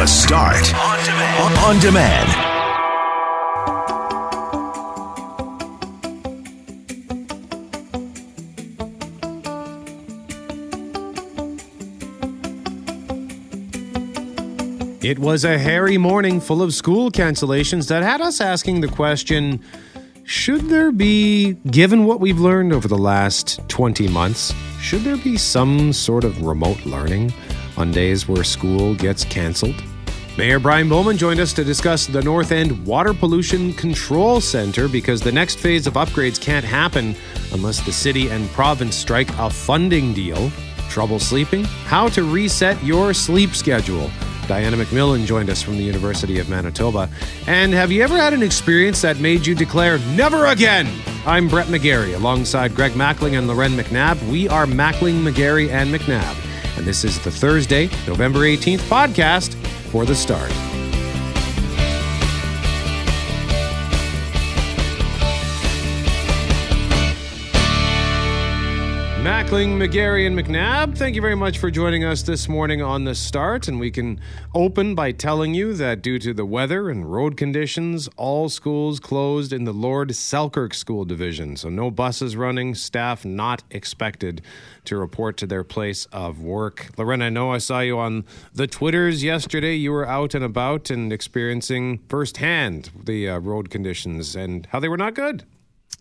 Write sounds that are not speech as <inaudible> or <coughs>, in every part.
The Start on demand. On demand. It was a hairy morning full of school cancellations that had us asking the question should there be, given what we've learned over the last 20 months, should there be some sort of remote learning on days where school gets canceled? Mayor Brian Bowman joined us to discuss the North End Water Pollution Control Center because the next phase of upgrades can't happen unless the city and province strike a funding deal. Trouble sleeping? How to reset your sleep schedule. Diana McMillan joined us from the University of Manitoba. And have you ever had an experience that made you declare, never again? I'm Brett McGarry alongside Greg Mackling and Loren McNabb. We are Mackling, McGarry, and McNabb. And this is the Thursday, November 18th podcast for the start. Mackling, McGarry, and McNabb, thank you very much for joining us this morning on The Start. And we can open by telling you that due to the weather and road conditions, all schools closed in the Lord Selkirk School Division. So no buses running, staff not expected to report to their place of work. Loren, I know I saw you on the Twitters yesterday. You were out and about and experiencing firsthand the uh, road conditions and how they were not good.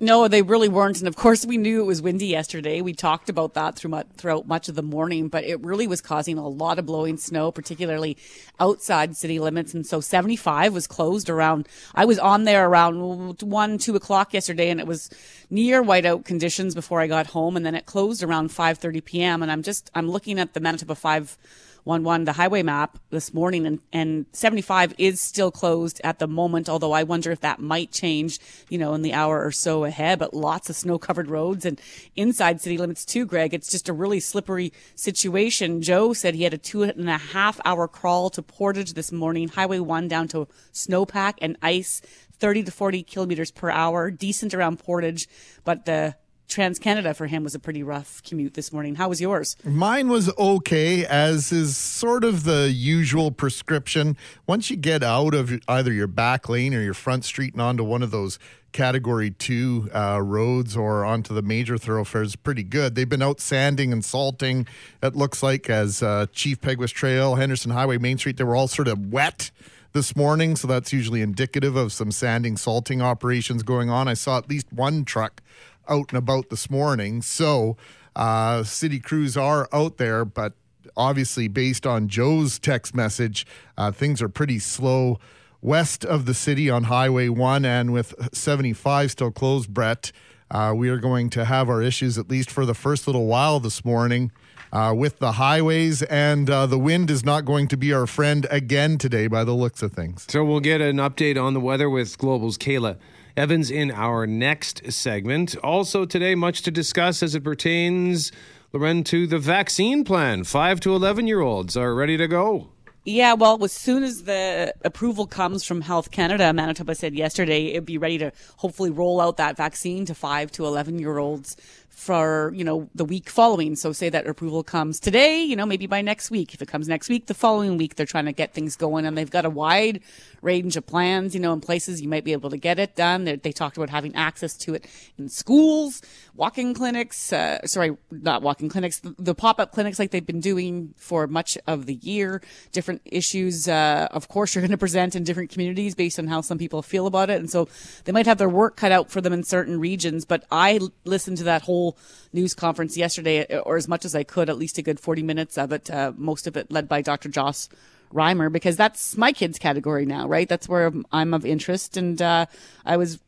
No, they really weren't. And of course, we knew it was windy yesterday. We talked about that through throughout much of the morning, but it really was causing a lot of blowing snow, particularly outside city limits. And so 75 was closed around, I was on there around one, two o'clock yesterday and it was near whiteout conditions before I got home. And then it closed around 5.30 p.m. And I'm just, I'm looking at the Manitoba 5 one one the highway map this morning and, and 75 is still closed at the moment although i wonder if that might change you know in the hour or so ahead but lots of snow covered roads and inside city limits too greg. It's just a really slippery situation. Joe said he had a two and a half hour crawl to portage this morning highway one down to snowpack and ice 30 to 40 kilometers per hour decent around portage but the Trans Canada for him was a pretty rough commute this morning. How was yours? Mine was okay, as is sort of the usual prescription. Once you get out of either your back lane or your front street and onto one of those category two uh, roads or onto the major thoroughfares pretty good. They've been out sanding and salting, it looks like, as uh, Chief Peguis Trail, Henderson Highway, Main Street, they were all sort of wet this morning. So that's usually indicative of some sanding, salting operations going on. I saw at least one truck out and about this morning. So uh, city crews are out there, but obviously, based on Joe's text message, uh, things are pretty slow west of the city on Highway 1 and with 75 still closed, Brett. Uh, we are going to have our issues at least for the first little while this morning. Uh, with the highways, and uh, the wind is not going to be our friend again today by the looks of things. So, we'll get an update on the weather with Global's Kayla Evans in our next segment. Also, today, much to discuss as it pertains, Loren, to the vaccine plan. Five to 11 year olds are ready to go. Yeah, well, as soon as the approval comes from Health Canada, Manitoba said yesterday it'd be ready to hopefully roll out that vaccine to 5 to 11 year olds for, you know, the week following. So say that approval comes today, you know, maybe by next week. If it comes next week, the following week, they're trying to get things going and they've got a wide range of plans, you know, in places you might be able to get it done. They're, they talked about having access to it in schools, walk-in clinics, uh, sorry, not walk-in clinics, the, the, pop-up clinics like they've been doing for much of the year. Different issues, uh, of course, <laughs> you're going to present in different communities based on how some people feel about it. And so they might have their work cut out for them in certain regions. But I listened to that whole news conference yesterday, or as much as I could, at least a good 40 minutes of it, uh, most of it led by Dr. Joss Reimer, because that's my kids' category now, right? That's where I'm of interest. And uh, I was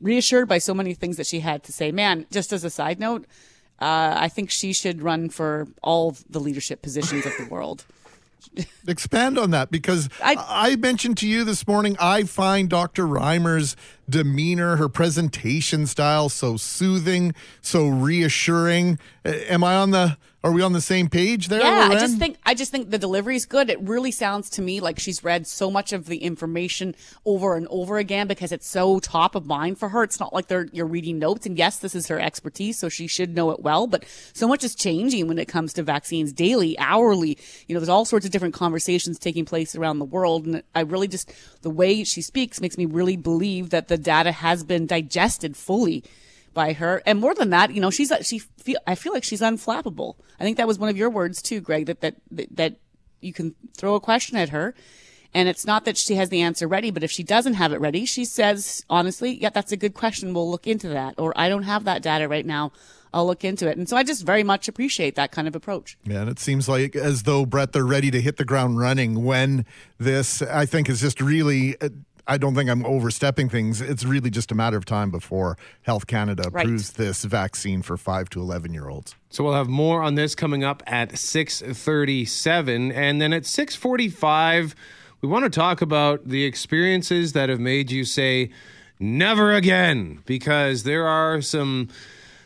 reassured by so many things that she had to say. Man, just as a side note, uh, I think she should run for all the leadership positions of the <laughs> world. Expand on that because I, I, mentioned to you this morning, I find Dr. Reimer's demeanor, her presentation style so soothing, so reassuring. Am I on the Are we on the same page there? Yeah, I just think I just think the delivery is good. It really sounds to me like she's read so much of the information over and over again because it's so top of mind for her. It's not like they're you're reading notes. And yes, this is her expertise, so she should know it well. But so much is changing when it comes to vaccines daily, hourly. You know, there's all sorts of different conversations taking place around the world, and I really just the way she speaks makes me really believe that the data has been digested fully by her. And more than that, you know, she's she feel I feel like she's unflappable. I think that was one of your words too, Greg. That that that you can throw a question at her, and it's not that she has the answer ready, but if she doesn't have it ready, she says honestly, "Yeah, that's a good question. We'll look into that." Or I don't have that data right now. I'll look into it. And so I just very much appreciate that kind of approach. Yeah, and it seems like as though Brett they're ready to hit the ground running when this I think is just really uh, I don't think I'm overstepping things. It's really just a matter of time before Health Canada Right. approves this vaccine for 5 to 11 year olds. So we'll have more on this coming up at 6:37 and then at 6:45 we want to talk about the experiences that have made you say never again because there are some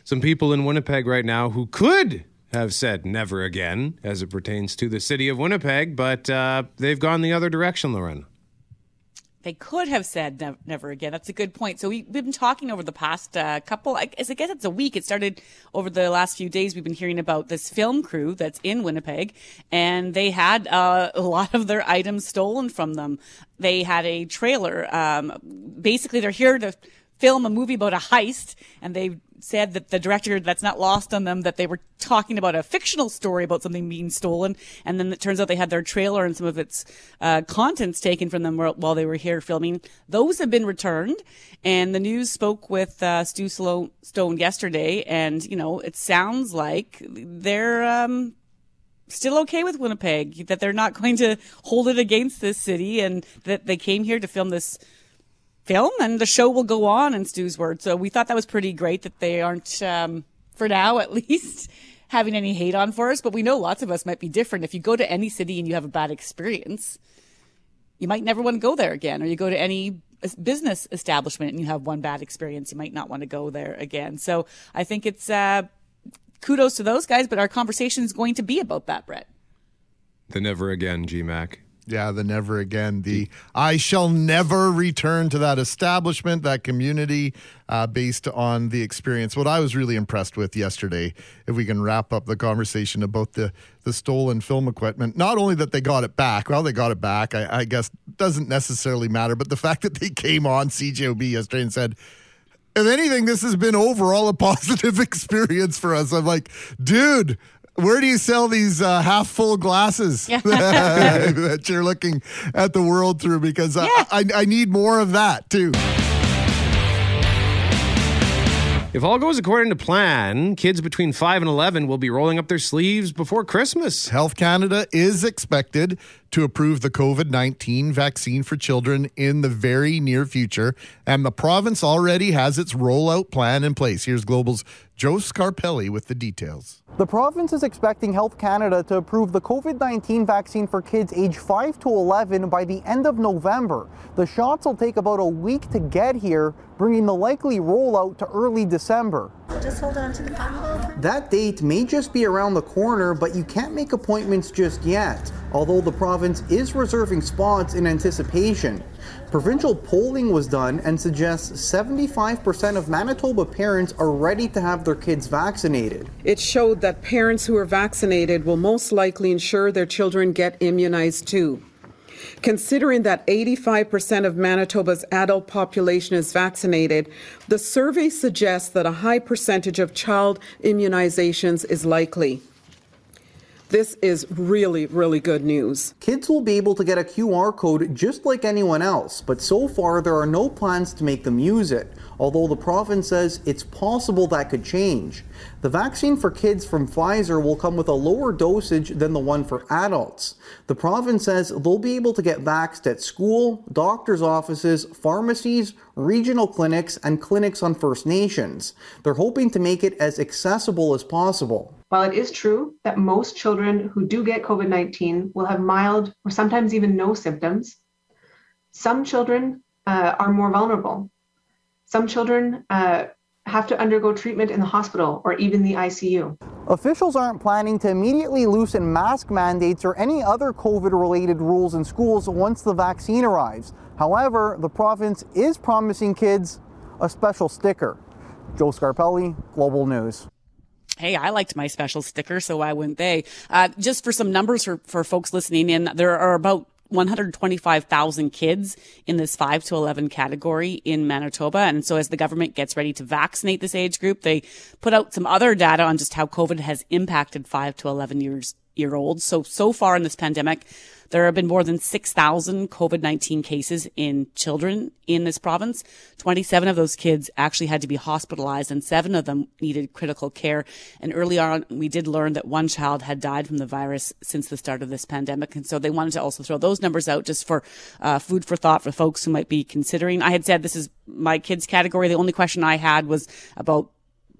some people in Winnipeg right now who could have said never again as it pertains to the city of Winnipeg, but uh, they've gone the other direction, Lauren. They could have said nev- never again. That's a good point. So we, we've been talking over the past uh, couple, I guess, I guess it's a week. It started over the last few days. We've been hearing about this film crew that's in Winnipeg, and they had uh, a lot of their items stolen from them. They had a trailer. Um, basically, they're here to film a movie about a heist, and they said that the director that's not lost on them that they were talking about a fictional story about something being stolen and then it turns out they had their trailer and some of its uh, contents taken from them while they were here filming. Those have been returned and the news spoke with uh, stu stone yesterday and you know it sounds like they're um, still okay with Winnipeg, that they're not <laughs> going to hold it against this city, and that they came here to film this film, and the show will go on. In Stu's word, so we thought that was pretty great that they aren't, um, for now <laughs> at least, having any hate on for us. But we know lots of us might be different. If you go to any city and you have a bad experience, you might never want to go there again, or you go to any business establishment and you have one bad experience, you might not want to go there again. So I think it's uh, kudos to those guys, but our conversation is going to be about that, Brett. The never again, GMAC. Yeah, the never again. The I shall never return to that establishment, that community, uh, based on the experience. What I was really impressed with yesterday, if we can wrap up the conversation about the the stolen film equipment, not only that they got it back, well, they got it back. I, I guess doesn't necessarily matter, but the <laughs> fact that they came on CJOB yesterday and said. If anything, this has been overall a <laughs> positive experience for us. I'm like, dude, where do you sell these uh, half full glasses <laughs> that you're looking at the world through? Because I, I, I need more of that too. If all goes according to plan, kids between 5 and 11 will be rolling up their sleeves before Christmas. Health Canada is expected to approve the COVID 19 vaccine for children in the very near future, and the province already has its rollout plan in place. Here's Global's Joe Scarpelli with the details. The province is expecting Health Canada to approve the COVID 19 vaccine for kids age 5 to 11 by the end of November. The shots will take about a week to get here, bringing the likely rollout to early December. Just hold on to the bottle. That date may just be around the corner, but you can't make appointments just yet, although the province is reserving spots in anticipation. Provincial polling was done and suggests 75% of Manitoba parents are ready to have their kids vaccinated. It showed that parents who are vaccinated will most likely ensure their children get immunized too. Considering that 85% of Manitoba's adult population is vaccinated, the survey suggests that a high percentage of child immunizations is likely. This is really, really good news. Kids will be able to get a QR code just like anyone else, but so far there are no plans to make them use it, although the province says it's possible that could change. The vaccine for kids from Pfizer will come with a lower dosage than the one for adults. The province says they'll be able to get vaxxed at school, doctor's offices, pharmacies, regional clinics, and clinics on First Nations. They're hoping to make it as accessible as possible. While it is true that most children who do get COVID 19 will have mild or sometimes even no symptoms, some children uh, are more vulnerable. Some children uh, have to undergo treatment in the hospital or even the ICU. Officials aren't planning to immediately loosen mask mandates or any other COVID related rules in schools once the vaccine arrives. However, the province is promising kids a special sticker. Joe Scarpelli, Global News. Hey, I liked my special sticker, so why wouldn't they? Uh, just for some numbers for, for folks listening in, there are about 125,000 kids in this 5 to 11 category in Manitoba. And so as the government gets ready to vaccinate this age group, they put out some other data on just how COVID has impacted 5 to 11 years year olds. So, so far in this pandemic, there have been more than 6,000 COVID-19 cases in children in this province. 27 of those kids actually had to be hospitalized and seven of them needed critical care. And early on, we did learn that one child had died from the virus since the start of this pandemic. And so they wanted to also throw those numbers out just for uh, food for thought for folks who might be considering. I had said this is my kids category. The only question I had was about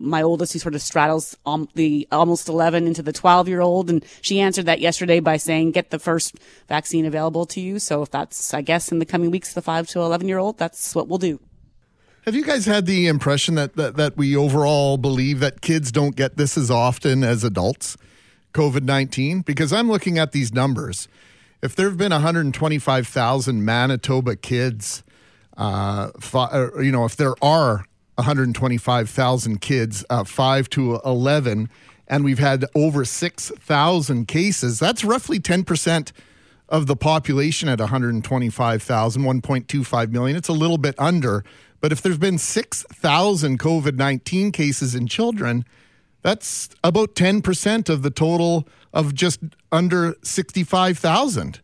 my oldest who sort of straddles um, the almost 11 into the 12 year old. And she answered that yesterday by saying, get the first vaccine available to you. So if that's, I guess, in the coming weeks, the 5 to 11 year old, that's what we'll do. Have you guys had the impression that, that, that we overall believe that kids don't get this as often as adults, COVID 19? Because I'm looking at these numbers. If there have been 125,000 Manitoba kids, uh, you know, if there are 125,000 kids, uh, 5 to 11, and we've had over 6,000 cases. That's roughly 10% of the population at 125,000, 1.25 million. It's a little bit under. But if there's been 6,000 COVID 19 cases in children, that's about 10% of the total of just under 65,000.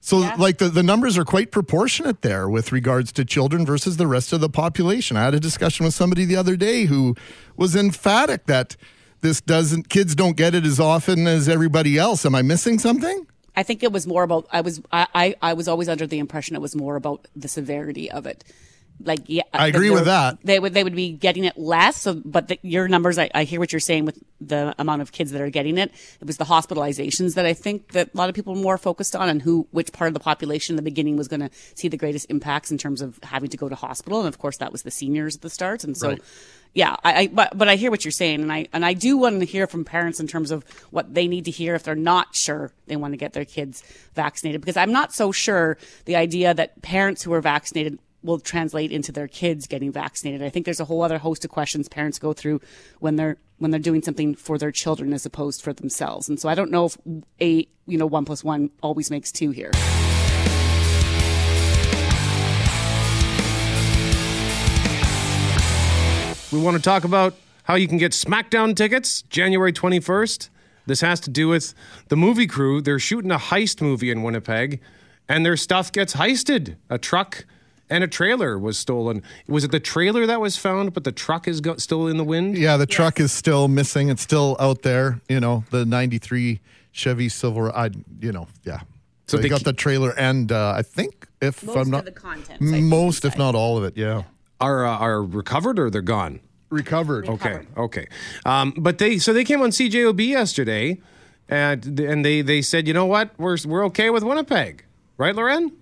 So, yeah. like, the, the numbers are quite proportionate there with regards to children versus the rest of the population. I had a discussion with somebody the other day who was emphatic that this doesn't, kids don't get it as often as everybody else. Am I missing something? I think it was more about, I was, I, I, I was always under the impression it was more about the severity of it like yeah i agree with that. they would they would be getting it less so but the, your numbers I, I, hear what you're saying with the amount of kids that are getting it. It was the hospitalizations that i think that a lot of people were more focused on and who which part of the population in the beginning was going to see the greatest impacts in terms of having to go to hospital. And of course that was the seniors at the start and so right. yeah I, I but but i hear what you're saying. And i and i do want to hear from parents in terms of what they need to hear if they're not sure they want to get their kids vaccinated. Because i'm not so sure the idea that parents who are vaccinated will translate into their kids getting vaccinated. I think there's a whole other host of questions parents go through when they're when they're doing something for their children as opposed for themselves. And so I don't know if a you know one plus one always makes two here. We want to talk about how you can get SmackDown tickets January 21st. This has to do with the movie crew. They're shooting a heist movie in Winnipeg, and their stuff gets heisted. A truck and a trailer was stolen. Was it the trailer that was found, but the truck is go- still in the wind? Yeah, the yes. truck is still missing. It's still out there. You know, the '93 Chevy Silverado. I, you know, yeah. So, so they got the trailer, and uh, I think if most I'm not the contents, most, if not all of it, yeah, are uh, are recovered or they're gone. Recovered. Okay, okay. Um, but they so they came on CJOB yesterday, and and they they said, you know what, we're we're okay with Winnipeg, right, Loren?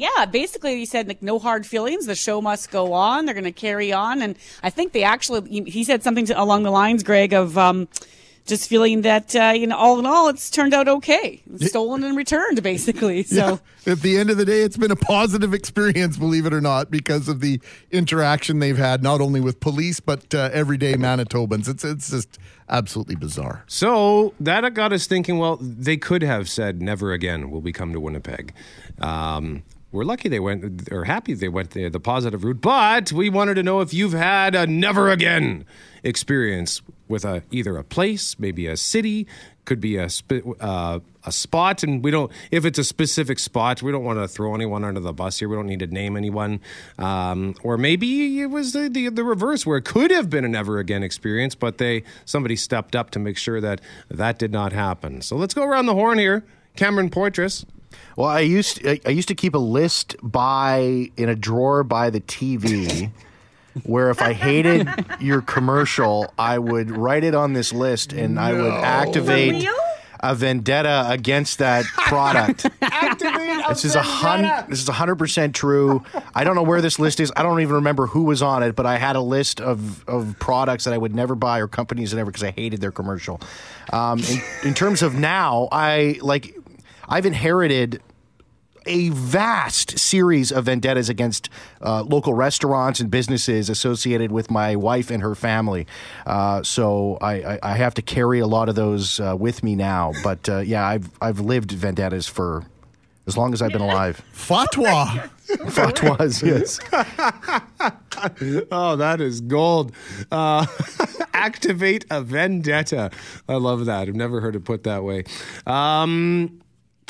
Yeah, basically he said like no hard feelings. The show must go on. They're going to carry on, and I think they actually he said something to, along the lines, Greg, of um, just feeling that uh, you know all in all it's turned out okay, stolen and returned basically. <laughs> So yeah. at the end of the day, it's been a positive experience, believe it or not, because of the interaction they've had not only with police but uh, everyday Manitobans. It's it's just absolutely bizarre. So that got us thinking. Well, they could have said, "Never again will we come to Winnipeg." Um, we're lucky they went or happy they went the, the positive route but we wanted to know if you've had a never again experience with a either a place maybe a city could be a uh, a spot and we don't if it's a specific spot we don't want to throw anyone under the bus here we don't need to name anyone. Um, or maybe it was the, the, the reverse where it could have been a never again experience but they somebody stepped up to make sure that that did not happen. So let's go around the horn here. Cameron poitras well, I used I, I used to keep a list by in a drawer by the TV. <laughs> where if I hated your commercial, I would write it on this list and no. I would activate a vendetta against that <laughs> product. Activate This is a hun- This is a hundred percent true. I don't know where this list is. I don't even remember who was on it, but I had a list of, of products that I would never buy or companies that ever because I hated their commercial. Um, in, in terms of now, I like I've inherited a vast series of vendettas against uh, local restaurants and businesses associated with my wife and her family. Uh, so I, I, I have to carry a lot of those uh, with me now. But uh, yeah, I've I've lived vendettas for as long as I've been alive. Fatwa. <laughs> Fatwas, yes. <laughs> Oh, that is gold. Uh, <laughs> activate a vendetta. I love that. I've never heard it put that way. Um,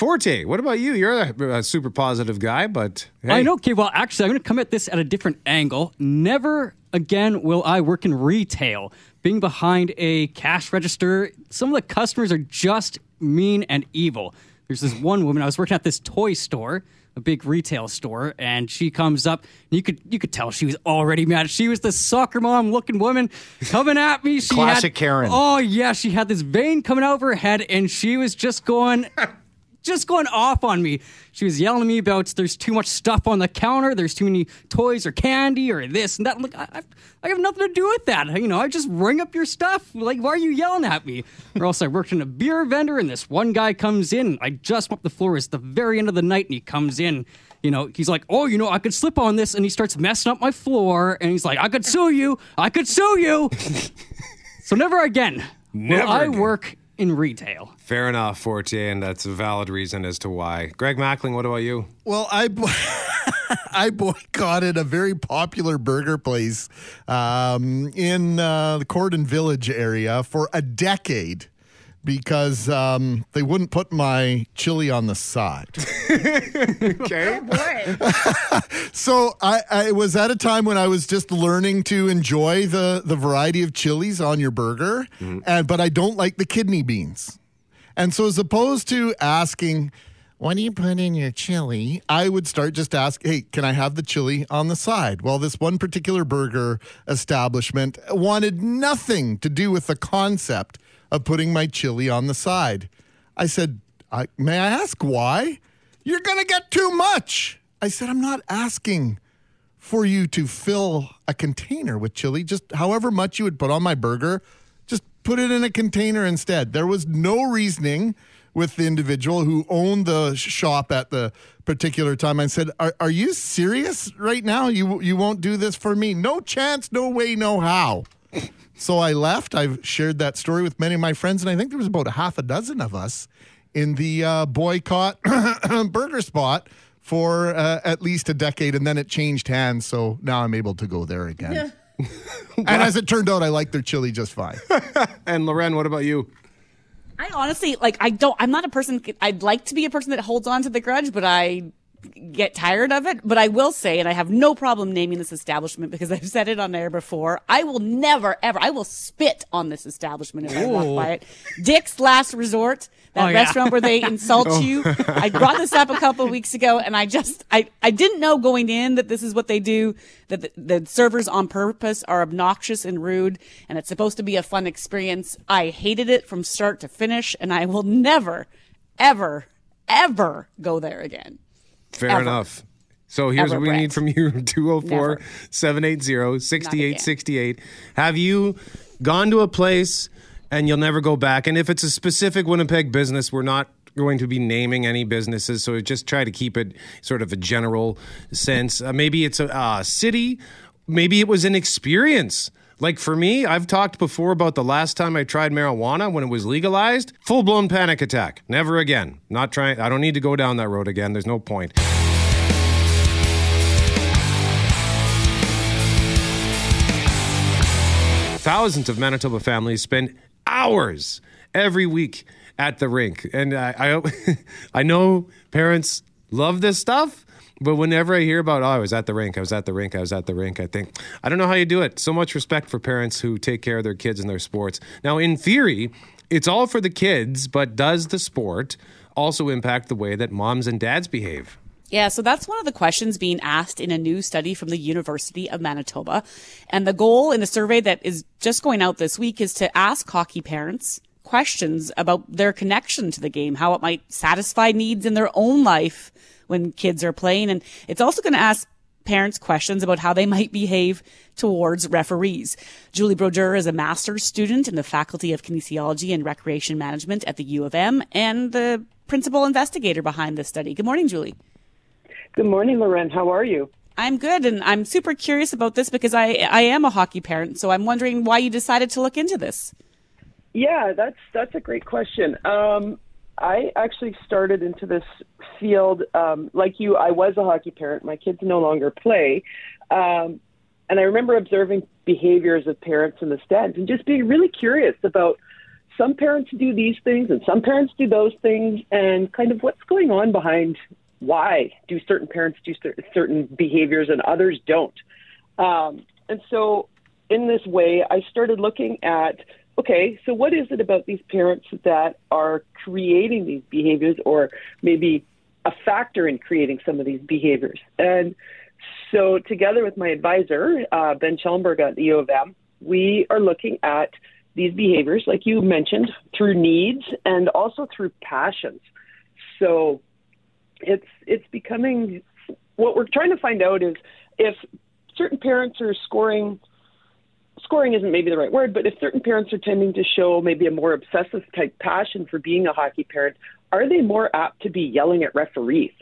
Forte, what about you? You're a, a super positive guy, but hey, I know. Okay, well, actually, I'm going to come at this at a different angle. Never again will I work in retail. Being behind a cash register, some of the customers are just mean and evil. There's this one woman. I was working at this toy store, a big retail store, and she comes up. And you could you could tell she was already mad. She was the soccer mom looking woman coming at me. She Classic had, Karen. Oh yeah, she had this vein coming out of her head, and she was just going just going off on me. She was yelling at me about there's too much stuff on the counter, there's too many toys or candy or this and that. I'm like, I, I, I have nothing to do with that. You know, I just ring up your stuff. Like, why are you yelling at me? or else I worked in a beer vendor and this one guy comes in. I just mopped the floor. It's the very end of the night and he comes in. You know, he's like, oh, you know, I could slip on this. And he starts messing up my floor. And he's like, I could sue you. I could sue you. <laughs> so never again Never will I again. work in retail. fair enough, Forte, and that's a valid reason as to why. Greg Mackling, what about you? Well, I bo- <laughs> I boycotted a very popular burger place um, in uh, the Corydon Village area for a decade because um, they wouldn't put my chili on the side. <laughs> Okay. <laughs> So I, I was at a time when I was just learning to enjoy the the variety of chilies on your burger, and but I don't like the kidney beans. And so as opposed to asking, what do you put in your chili? I would start just ask, hey, can I have the chili on the side? Well, this one particular burger establishment wanted nothing to do with the concept of putting my chili on the side. I said, I, may I ask why? You're going to get too much. I said, I'm not asking for you to fill a container with chili, just however much you would put on my burger, just put it in a container instead. There was no reasoning with the individual who owned the shop at the particular time. I said, "Are, are you serious right now? You you won't do this for me? No chance, no way, no how." So I left. I've shared that story with many of my friends, and I think there was about a half a dozen of us in the uh, boycott <coughs> burger spot for uh, at least a decade, and then it changed hands. So now I'm able to go there again. <laughs> and as it turned out, I like their chili just fine. <laughs> And Loren, what about you? I honestly like I don't I'm not a person I'd like to be a person that holds on to the grudge, but I get tired of it. But I will say, and I have no problem naming this establishment because <laughs> I've said it on air before, I will never ever I will spit on this establishment if I walk by it. Dick's Last Resort, that Oh, yeah. restaurant where they <laughs> insult you. Oh. I brought this up a couple of weeks ago and I just I, I didn't know going in that this is what they do, that the, the servers on purpose are obnoxious and rude and it's supposed to be a fun experience. I hated it from start to finish and I will never, ever, ever go there again. Fair Ever. enough. So here's Ever, what we Brett. need from you <laughs> 204 Never. 780 6868. Have you gone to a place and you'll never go back? And if it's a specific Winnipeg business, we're not going to be naming any businesses. So just try to keep it sort of a general sense. Uh, maybe it's a uh, city, maybe it was an experience. Like for me, I've talked before about the last time I tried marijuana when it was legalized. Full blown panic attack. Never again. Not trying. I don't need to go down that road again. There's no point. Thousands of Manitoba families spend hours every week at the rink, and I, I, <laughs> I know parents love this stuff. But whenever I hear about, oh, I was at the rink, I was at the rink, I was at the rink, I think, I don't know how you do it. So much respect for parents who take care of their kids and their sports. Now, in theory, it's all for the kids, but does the sport also impact the way that moms and dads behave? Yeah, so that's one of the questions being asked in a new study from the University of Manitoba. And the goal in a survey that is just going out this week is to ask hockey parents questions about their connection to the game, how it might satisfy needs in their own life when kids are playing. And it's also going to ask parents questions about how they might behave towards referees. Julie Brodeur is a master's student in the Faculty of Kinesiology and Recreation Management at the U of M and the principal investigator behind this study. Good morning, Julie. Good morning, Loren. How are you? I'm good, and I'm super curious about this because I I am a hockey parent, so I'm wondering why you decided to look into this. Yeah, that's that's a great question. Um, I actually started into this field um, like you. I was a hockey parent. My kids no longer play, um, and I remember observing behaviors of parents in the stands and just being really curious about some parents do these things and some parents do those things, and kind of what's going on behind why do certain parents do certain behaviors and others don't. Um, and so, in this way, I started looking at okay, so what is it about these parents that are creating these behaviors or maybe a factor in creating some of these behaviors? And so, together with my advisor, uh, Ben Schellenberg at the U of M, we are looking at these behaviors, like you mentioned, through needs and also through passions. So, it's it's becoming what we're trying to find out is if certain parents are scoring scoring isn't maybe the right word, but if certain parents are tending to show maybe a more obsessive type passion for being a hockey parent, are they more apt to be yelling at referees?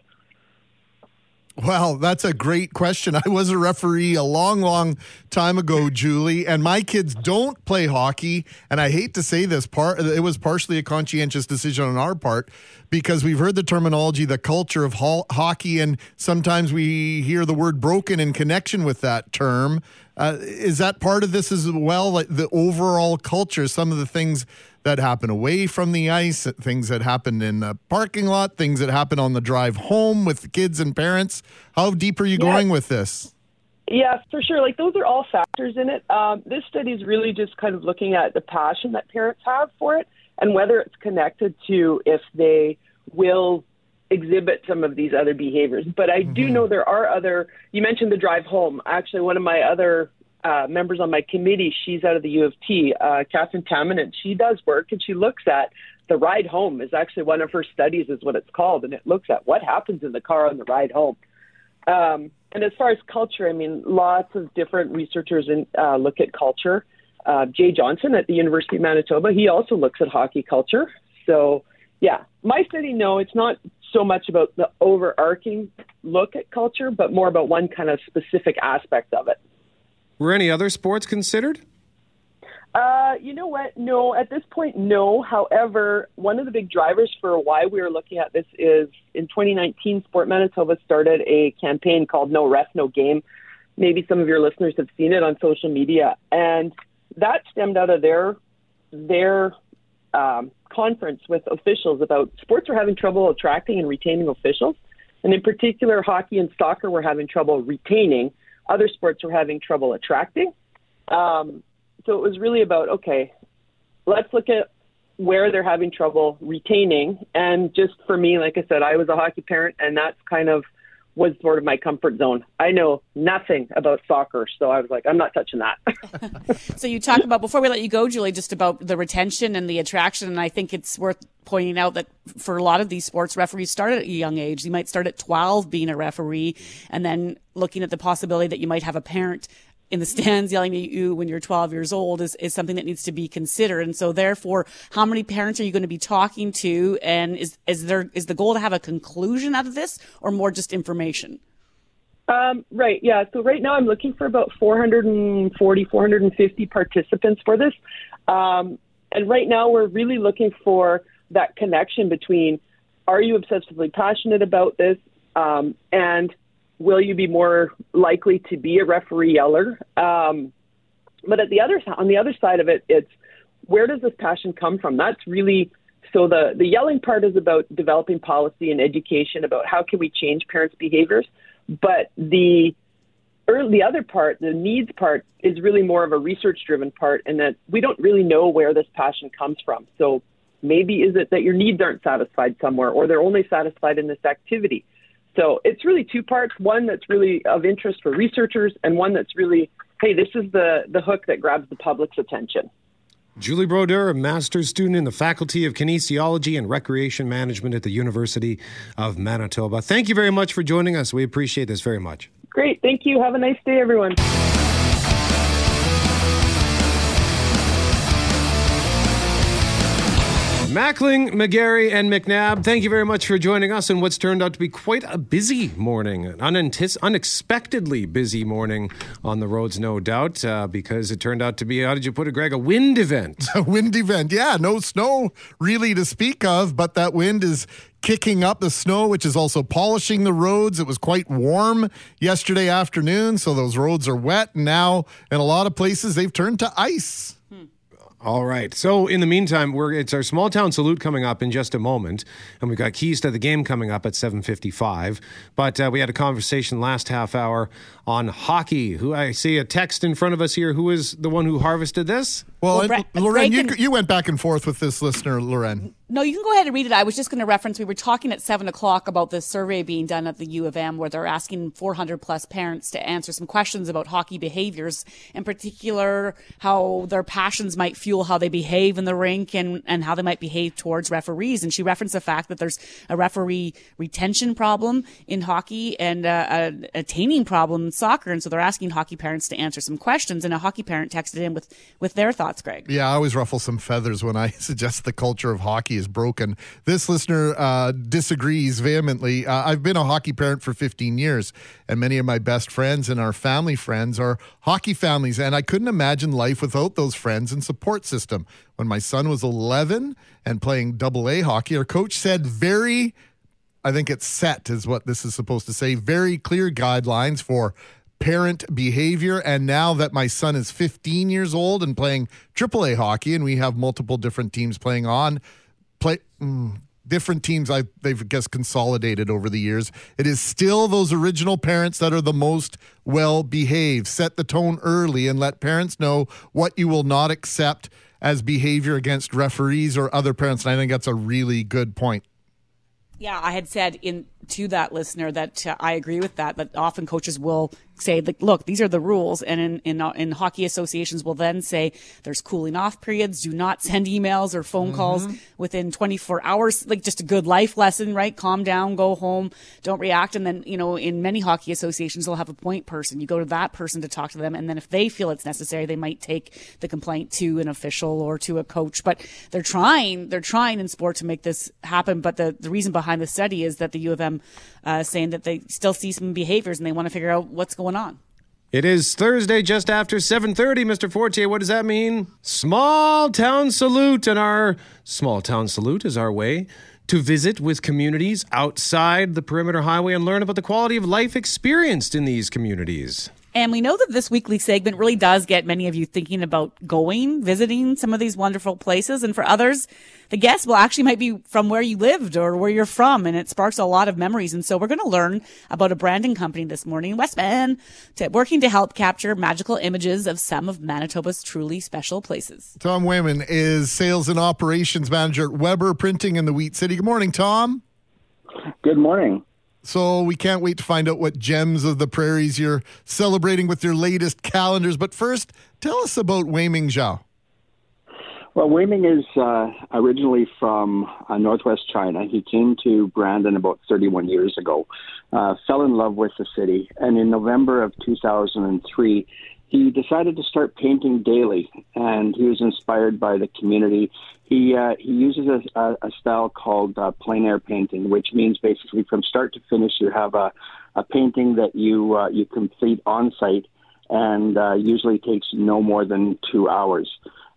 Well, that's a great question. I was a referee a long, long time ago, Julie, and my kids don't play hockey. And I hate to say this, part it was partially a conscientious decision on our part because we've heard the terminology, the culture of ho- hockey, and sometimes we hear the word broken in connection with that term. Uh, is that part of this as well? Like the overall culture, some of the things that happen away from the ice, things that happen in the parking lot, things that happen on the drive home with kids and parents. How deep are you yeah. going with this? Yeah, for sure. Like those are all factors in it. Um, this study is really just kind of looking at the passion that parents have for it and whether it's connected to if they will exhibit some of these other behaviors. But I mm-hmm. do know there are other. You mentioned the drive home. Actually, one of my other uh, members on my committee, she's out of the U of T, uh, Katherine Tamminen. She does work and she looks at the ride home is actually one of her studies is what it's called, and it looks at what happens in the car on the ride home. Um, and as far as culture, I mean, lots of different researchers in, uh, look at culture. Uh, Jay Johnson at the University of Manitoba, he also looks at hockey culture. So, yeah, my study, no, it's not so much about the overarching look at culture, but more about one kind of specific aspect of it. Were any other sports considered? Uh, you know what? No, at this point, no. However, one of the big drivers for why we are looking at this is in 2019, Sport Manitoba started a campaign called No Ref, No Game. Maybe some of your listeners have seen it on social media, and that stemmed out of their their um, conference with officials about sports were having trouble attracting and retaining officials, and in particular, hockey and soccer were having trouble retaining other sports were having trouble attracting. Um, so it was really about okay, let's look at where they're having trouble retaining. And just for me, like I said, I was a hockey parent, and that's kind of was sort of my comfort zone. I know nothing about soccer, so I was like, I'm not touching that. <laughs> so you talk about before we let you go, Julie, just about the retention and the attraction, and I think it's worth pointing out that for a lot of these sports, referees start at a young age. You might start at 12 being a referee, and then looking at the possibility that you might have a parent in the stands yelling at you when you're 12 years old is, is something that needs to be considered. And so therefore, how many parents are you going to be talking to? And is, is there, is the goal to have a conclusion out of this or more just information? Um, right. Yeah. So right now I'm looking for about 440, 450 participants for this. Um, and right now we're really looking for that connection between are you obsessively passionate about this? Um, and will you be more likely to be a referee yeller? Um, but at the other on the other side of it, it's where does this passion come from? That's really so the the yelling part is about developing policy and education about how can we change parents' behaviors, but the the other part, the needs part, is really more of a research driven part, and that we don't really know where this passion comes from. So maybe is it that your needs aren't satisfied somewhere, or they're only satisfied in this activity? So it's really two parts one that's really of interest for researchers, and one that's really, hey, this is the, the hook that grabs the public's attention. Julie Brodeur, a master's student in the Faculty of Kinesiology and Recreation Management at the University of Manitoba. Thank you very much for joining us. We appreciate this very much. Great. Thank you. Have a nice day, everyone. Mackling, McGarry, and McNabb, thank you very much for joining us in what's turned out to be quite a busy morning, an unexpectedly busy morning on the roads, no doubt, uh, because it turned out to be, how did you put it, Greg, a wind event. <laughs> A wind event. Yeah, no snow really to speak of, but that wind is kicking up the snow, which is also polishing the roads. It was quite warm yesterday afternoon, so those roads are wet. And now, in a lot of places, they've turned to ice. All right. So in the meantime, we're it's our small town salute coming up in just a moment, and we've got keys to the game coming up at seven fifty-five. But uh, we had a conversation last half hour on hockey. Who I see a text in front of us here. Who is the one who harvested this? Well, Well, and Bre- Lorraine, you, you went back and forth with this listener, Lorraine. No, you can go ahead and read it. I was just going to reference. We were talking at seven o'clock about the survey being done at the U of M, where they're asking 400 plus parents to answer some questions about hockey behaviors, in particular how their passions might fuel how they behave in the rink and and how they might behave towards referees. And she referenced the fact that there's a referee retention problem in hockey and uh, a attaining problem in soccer. And so they're asking hockey parents to answer some questions. And a hockey parent texted in with with their thoughts. Greg. Yeah, I always ruffle some feathers when I <laughs> suggest the culture of hockey is broken. This listener uh, disagrees vehemently. Uh, I've been a hockey parent for 15 years, and many of my best friends and our family friends are hockey families, and I couldn't imagine life without those friends and support system. When my son was 11 and playing double A hockey, our coach said very I think it's set, is what this is supposed to say. Very clear guidelines for parent behavior. And now that my son is 15 years old and playing AAA hockey, and we have multiple different teams playing on, play. Mm, Different teams I they've I guess consolidated over the years. It is still those original parents that are the most well behaved. Set the tone early and let parents know what you will not accept as behavior against referees or other parents. And I think that's a really good point. Yeah, I had said in to that listener that uh, I agree with that. That often coaches will say, like, "Look, these are the rules," and in in, in hockey associations will then say, "There's cooling off periods. Do not send emails or phone calls within 24 hours." Like just a good life lesson, right? Calm down, go home, don't react. And then you know, in many hockey associations, they'll have a point person. You go to that person to talk to them, and then if they feel it's necessary, they might take the complaint to an official or to a coach. But they're trying, they're trying in sport to make this happen. But the the reason behind the study is that the U of M uh, saying that they still see some behaviors and they want to figure out what's going on. It is Thursday, just after 7:30. Mr. Fortier, what does that mean? Small town salute, and our small town salute is our way to visit with communities outside the perimeter highway and learn about the quality of life experienced in these communities. And we know that this weekly segment really does get many of you thinking about going, visiting some of these wonderful places. And for others, the guests will actually might be from where you lived or where you're from. And it sparks a lot of memories. And so we're going to learn about a branding company this morning, Westman, to, working to help capture magical images of some of Manitoba's truly special places. Tom Wayman is sales and operations manager at Weber Printing in the Wheat City. Good morning, Tom. Good morning. So we can't wait to find out what gems of the prairies you're celebrating with your latest calendars. But first, tell us about Wei Ming Zhao. Well, Wei Ming is uh, originally from uh, northwest China. He came to Brandon about 31 years ago, uh, fell in love with the city, and in November of 2003, he decided to start painting daily, and he was inspired by the community. He uh, he uses a, a, style called uh, plein air painting, which means basically from start to finish, you have a, a painting that you uh, you complete on site, and uh, usually takes no more than two hours.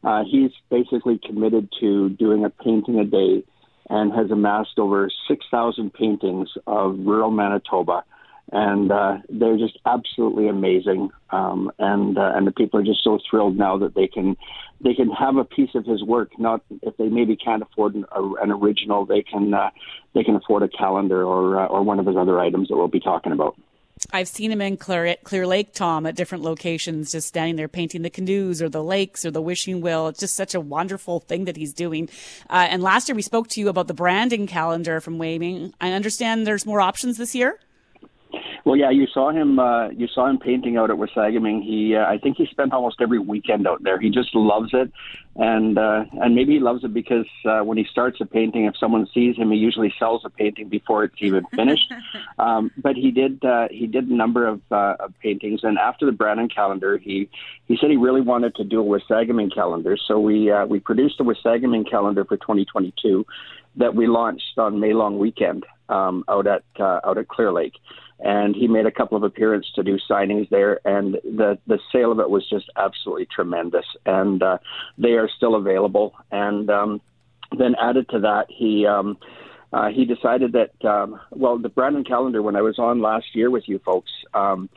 Uh, he's basically committed to doing a painting a day, and has amassed over six thousand paintings of rural Manitoba and uh, they're just absolutely amazing. Um, and uh, and the people are just so thrilled now that they can they can have a piece of his work. Not if they maybe can't afford an, an original, they can uh, they can afford a calendar or uh, or one of his other items that we'll be talking about. I've seen him in Clear, Clear Lake, Tom, at different locations, just standing there painting the canoes or the lakes or the wishing well. It's just such a wonderful thing that he's doing. Uh, and last year we spoke to you about the Brandon calendar from Wei Ming. I understand there's more options this year. Well, yeah, you saw him. Uh, you saw him painting out at Wasagaming. He, uh, I think, he spent almost every weekend out there. He just loves it, and uh, and maybe he loves it because uh, when he starts a painting, if someone sees him, he usually sells a painting before it's even finished. <laughs> um, but he did. Uh, he did a number of, uh, of paintings, and after the Brandon calendar, he he said he really wanted to do a Wasagaming calendar. So we uh, we produced a Wasagaming calendar for 2022 that we launched on May long weekend um, out at uh, out at Clear Lake and he made a couple of appearances to do signings there, and the the sale of it was just absolutely tremendous, and uh, they are still available. And um, then added to that, he. Um, uh, he decided that, um, well, the Brandon calendar, when I was on last year with you folks, um,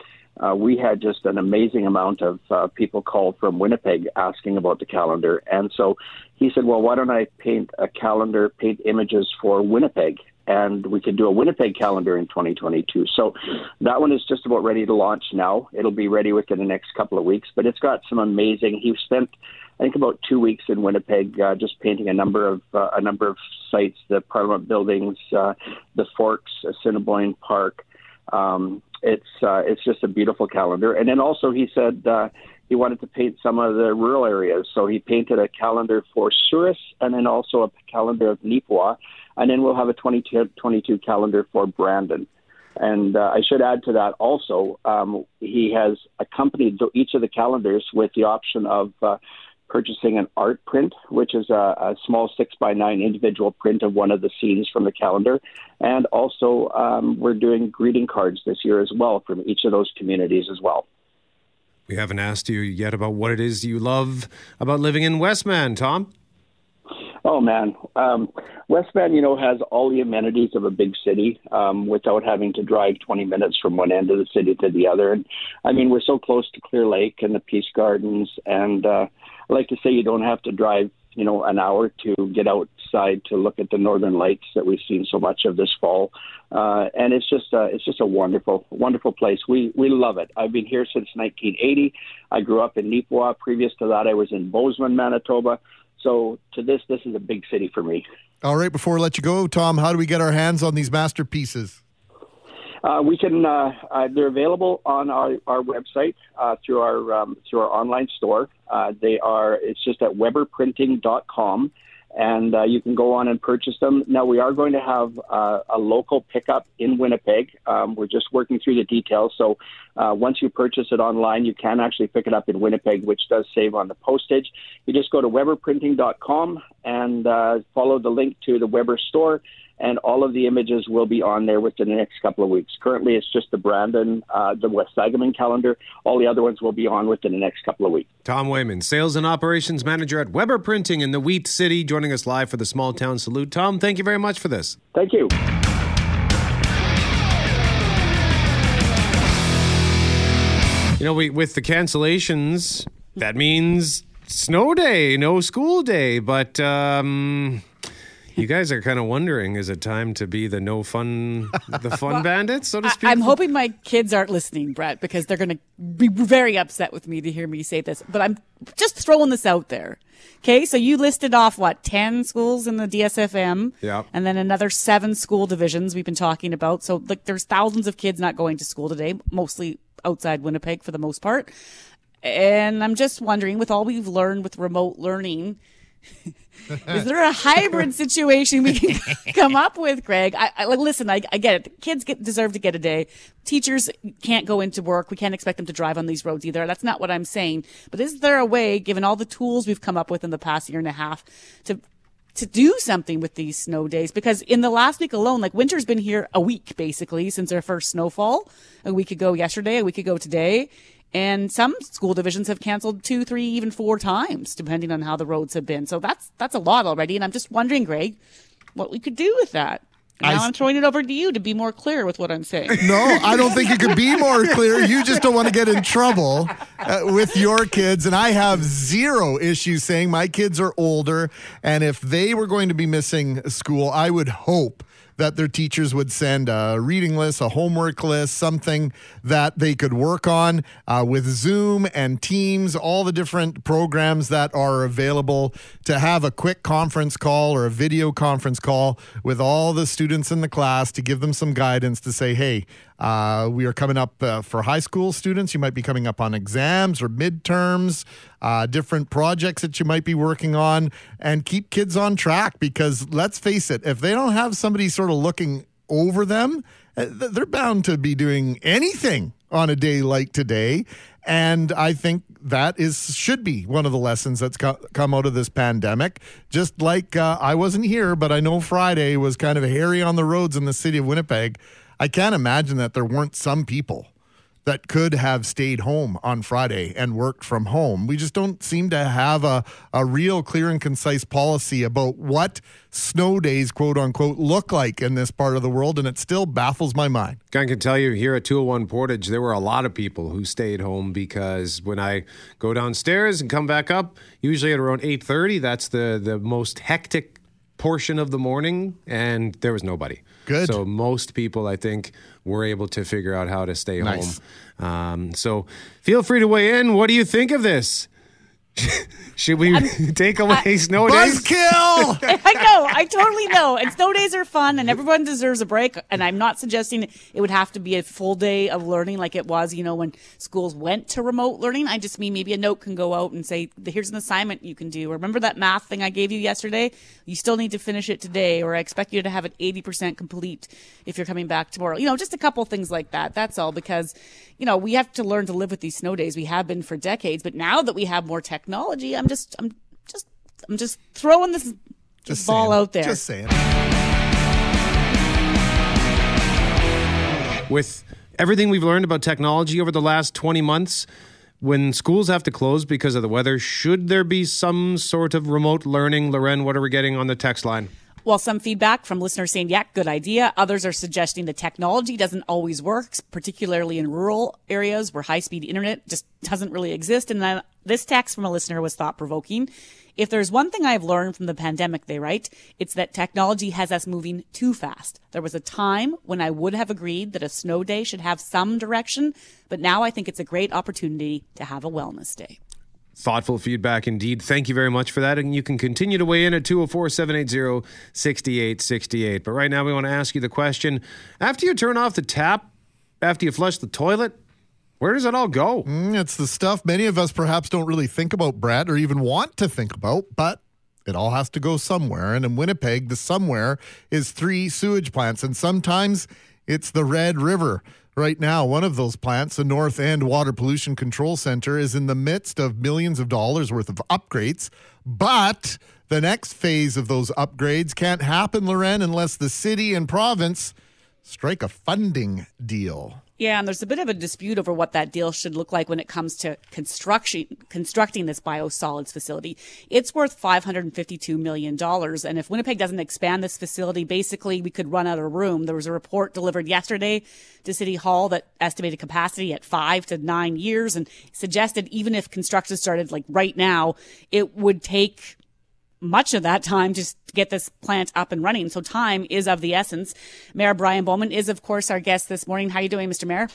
uh, we had just an amazing amount of uh, people called from Winnipeg asking about the calendar. And so he said, well, why don't I paint a calendar, paint images for Winnipeg? and we could do a Winnipeg calendar in 2022. So that one is just about ready to launch now. It'll be ready within the next couple of weeks, but it's got some amazing. He spent, I think, about two weeks in Winnipeg uh, just painting a number of uh, a number of sites, the Parliament buildings, uh, the Forks, Assiniboine Park. Um, it's uh, it's just a beautiful calendar, and then also he said. Uh, he wanted to paint some of the rural areas, so he painted a calendar for Souris and then also a calendar of Neepawa and then we'll have a 2022 calendar for Brandon. And uh, I should add to that also, um, he has accompanied each of the calendars with the option of uh, purchasing an art print, which is a, a, small six by nine individual print of one of the scenes from the calendar. And also, um, we're doing greeting cards this year as well from each of those communities as well. We haven't asked you yet about what it is you love about living in Westman, Tom. Oh man, um, Westman, you know, has all the amenities of a big city um, without having to drive 20 minutes from one end of the city to the other. And I mean, we're so close to Clear Lake and the Peace Gardens, and uh, I like to say you don't have to drive, you know, an hour to get outside to look at the northern lights that we've seen so much of this fall. Uh, and it's just a, it's just a wonderful, wonderful place. We we love it. I've been here since 1980. I grew up in Neepawa. Previous to that, I was in Bozeman, Manitoba. So to this, this is a big city for me. All right, before we let you go, Tom, how do we get our hands on these masterpieces? Uh, we can. Uh, uh, they're available on our, our website uh, through our um, through our online store. Uh, they are. It's just at WeberPrinting.com, and uh, you can go on and purchase them. Now, we are going to have a local pickup in Winnipeg. Um, we're just working through the details. So, once you purchase it online, you can actually pick it up in Winnipeg, which does save on the postage. You just go to WeberPrinting.com and follow the link to the Weber store and all of the images will be on there within the next couple of weeks. Currently, it's just the Brandon, uh, the Wasagaming calendar. All the other ones will be on within the next couple of weeks. Tom Wayman, Sales and Operations Manager at Weber Printing in the Wheat City, joining us live for the Small Town Salute. Tom, thank you very much for this. Thank you. You know, we with the cancellations, that means snow day, no school day, but um you guys are kind of wondering: is it time to be the no fun, the fun bandits, so to speak? I, am hoping my kids aren't listening, Brett, because they're going to be very upset with me to hear me say this. But I'm just throwing this out there. Okay, so you listed off what ten schools in the DSFM, yeah, and then another seven school divisions we've been talking about. So like, there's thousands of kids not going to school today, mostly outside Winnipeg for the most part. And I'm just wondering, with all we've learned with remote learning is there a hybrid <laughs> situation we can <laughs> come up with, Greg? I, I listen. I, I, get it. Kids get, deserve to get a day. Teachers can't go into work. We can't expect them to drive on these roads either. That's not what I'm saying. But is there a way, given all the tools we've come up with in the past year and a half, to to do something with these snow days? Because in the last week alone, like winter's been here a week basically since our first snowfall. A week ago yesterday, a week ago today, and some school divisions have canceled two, three, even four times, depending on how the roads have been. So that's that's a lot already. And I'm just wondering, Greg, what we could do with that. Now I, am throwing it over to you to be more clear with what I'm saying. No, I don't think you could be more clear. You just don't want to get in trouble uh, with your kids. And I have zero issues saying my kids are older. And if they were going to be missing school, I would hope that their teachers would send a reading list, a homework list, something that they could work on uh, with Zoom and Teams, all the different programs that are available to have a quick conference call or a video conference call with all the students in the class to give them some guidance to say, hey, uh, we are coming up uh, for high school students. You might be coming up on exams or midterms, uh, different projects that you might be working on, and keep kids on track because let's face it, if they don't have somebody sort of looking over them, uh, they're bound to be doing anything on a day like today. And I think that is should be one of the lessons that's co- come out of this pandemic. Just like uh, I wasn't here, but I know Friday was kind of hairy on the roads in the city of Winnipeg. I can't imagine that there weren't some people that could have stayed home on Friday and worked from home. We just don't seem to have a, a real clear and concise policy about what snow days, quote unquote, look like in this part of the world, and it still baffles my mind. I can tell you here at 201 Portage, there were a lot of people who stayed home because when I go downstairs and come back up, usually at around 8.30, that's the, the most hectic portion of the morning, and there was nobody. Good. So most people, I think, were able to figure out how to stay Nice. home. Um, so feel free to weigh in. What do you think of this? <laughs> Should we <laughs> take away snow days? Buzzkill! <laughs> I know. I totally know. And snow days are fun, and everyone deserves a break. And I'm not suggesting it would have to be a full day of learning like it was, you know, when schools went to remote learning. I just mean maybe a note can go out and say, "Here's an assignment you can do." Remember that math thing I gave you yesterday? You still need to finish it today, or I expect you to have it 80% complete if you're coming back tomorrow. You know, just a couple things like that. That's all. Because you know, we have to learn to live with these snow days. We have been for decades, but now that we have more technology, I'm just, I'm just, I'm just throwing this Just ball saying. out there. Just saying. with everything we've learned about technology over the last 20 months, when schools have to close because of the weather, should there be some sort of remote learning? Loren, what are we getting on the text line? Well, some feedback from listeners saying, yeah, good idea. Others are suggesting the technology doesn't always work, particularly in rural areas where high speed internet just doesn't really exist. And then this text from a listener was thought provoking. If there's one thing I've learned from the pandemic, they write, it's that technology has us moving too fast. There was a time when I would have agreed that a snow day should have some direction, but now I think it's a great opportunity to have a wellness day. Thoughtful feedback indeed. Thank you very much for that. And you can continue to weigh in at 204 780 6868. But right now, we want to ask you the question after you turn off the tap, after you flush the toilet, where does it all go? Mm, it's the stuff many of us perhaps don't really think about, Brad, or even want to think about, but it all has to go somewhere. And in Winnipeg, the somewhere is three sewage plants, and sometimes it's the Red River. Right now, one of those plants, the North End Water Pollution Control Center, is in the midst of millions of dollars worth of upgrades. But the next phase of those upgrades can't happen, Loren, unless the city and province strike a funding deal. Yeah, and there's a bit of a dispute over what that deal should look like when it comes to construction constructing this biosolids facility. It's worth 552 million dollars, and if Winnipeg doesn't expand this facility, basically we could run out of room. There was a report delivered yesterday to City Hall that estimated capacity at 5 to 9 years and suggested even if construction started like right now, it would take much of that time just to get this plant up and running. So time is of the essence. Mayor Brian Bowman is, of course, our guest this morning. How are you doing, Mr. Mayor?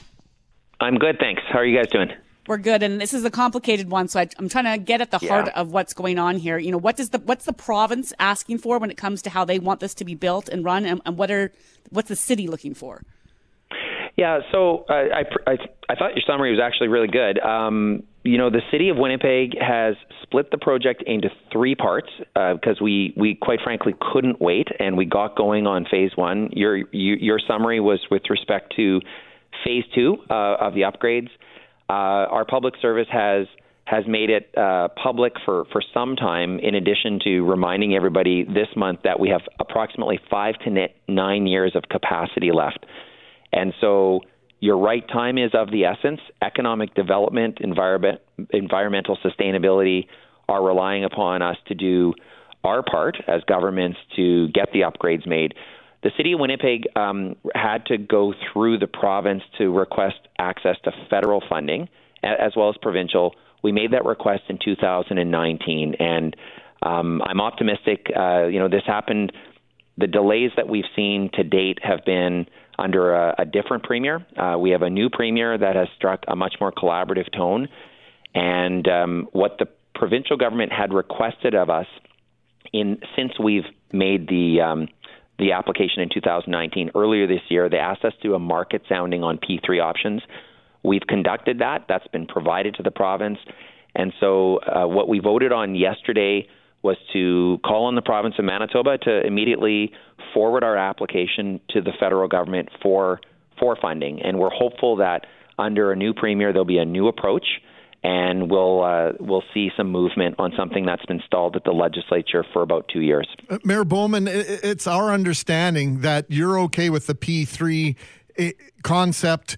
I'm good, thanks. How are you guys doing? We're good, and this is a complicated one. So I, I'm trying to get at the heart of what's going on here. You know, what does the what's the province asking for when it comes to how they want this to be built and run, and, and what are what's the city looking for? Yeah, so uh, I, I I thought your summary was actually really good. Um, you know, the city of Winnipeg has split the project into three parts because uh, we we quite frankly couldn't wait, and we got going on phase one. Your you, your summary was with respect to phase two uh, of the upgrades. Uh, our public service has has made it uh, public for, for some time, in addition to reminding everybody this month that we have approximately five to nine years of capacity left. And so you're right, time is of the essence. Economic development, environment, environmental sustainability are relying upon us to do our part as governments to get the upgrades made. The city of Winnipeg um, had to go through the province to request access to federal funding as well as provincial. We made that request in 2019, and um, I'm optimistic. Uh, you know, this happened the delays that we've seen to date have been under a, a different premier. Uh, we have a new premier that has struck a much more collaborative tone. And um, what the provincial government had requested of us in since we've made the um, the application in 2019 earlier this year, they asked us to do a market sounding on P3 options. We've conducted that. That's been provided to the province. And so, uh, what we voted on yesterday was to call on the province of Manitoba to immediately forward our application to the federal government for for funding. And we're hopeful that under a new premier, there'll be a new approach and we'll uh, we'll see some movement on something that's been stalled at the legislature for about two years. Uh, Mayor Bowman, it's our understanding that you're okay with the P3 eh, concept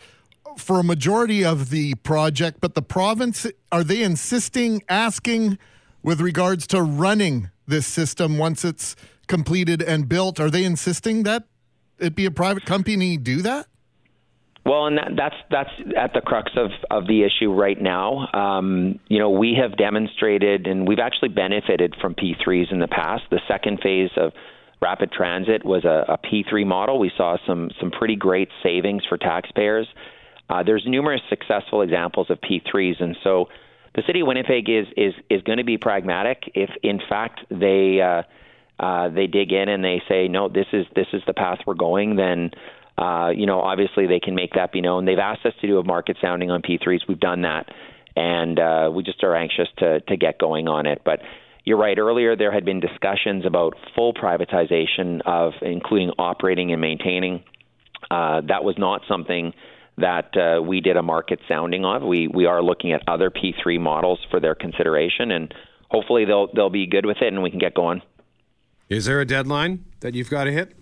for a majority of the project, but the province are they insisting, asking with regards to running this system once it's completed and built? Are they insisting that it be a private company do that? Well, and that, that's that's at the crux of, of the issue right now. Um, you know, we have demonstrated, and we've actually benefited from P3s in the past. The second phase of rapid transit was a a P3 model. We saw some some pretty great savings for taxpayers. Uh, there's numerous successful examples of P3s, and so the city of Winnipeg is is is going to be pragmatic. If in fact they uh, uh, they dig in and they say no, this is this is the path we're going, then uh, you know, obviously they can make that be known. They've asked us to do a market sounding on P3s. We've done that, and uh, we just are anxious to to get going on it. But you're right. Earlier, there had been discussions about full privatization of, including operating and maintaining. Uh, that was not something that uh, we did a market sounding of. We we are looking at other P3 models for their consideration, and hopefully they'll they'll be good with it, and we can get going. Is there a deadline that you've got to hit?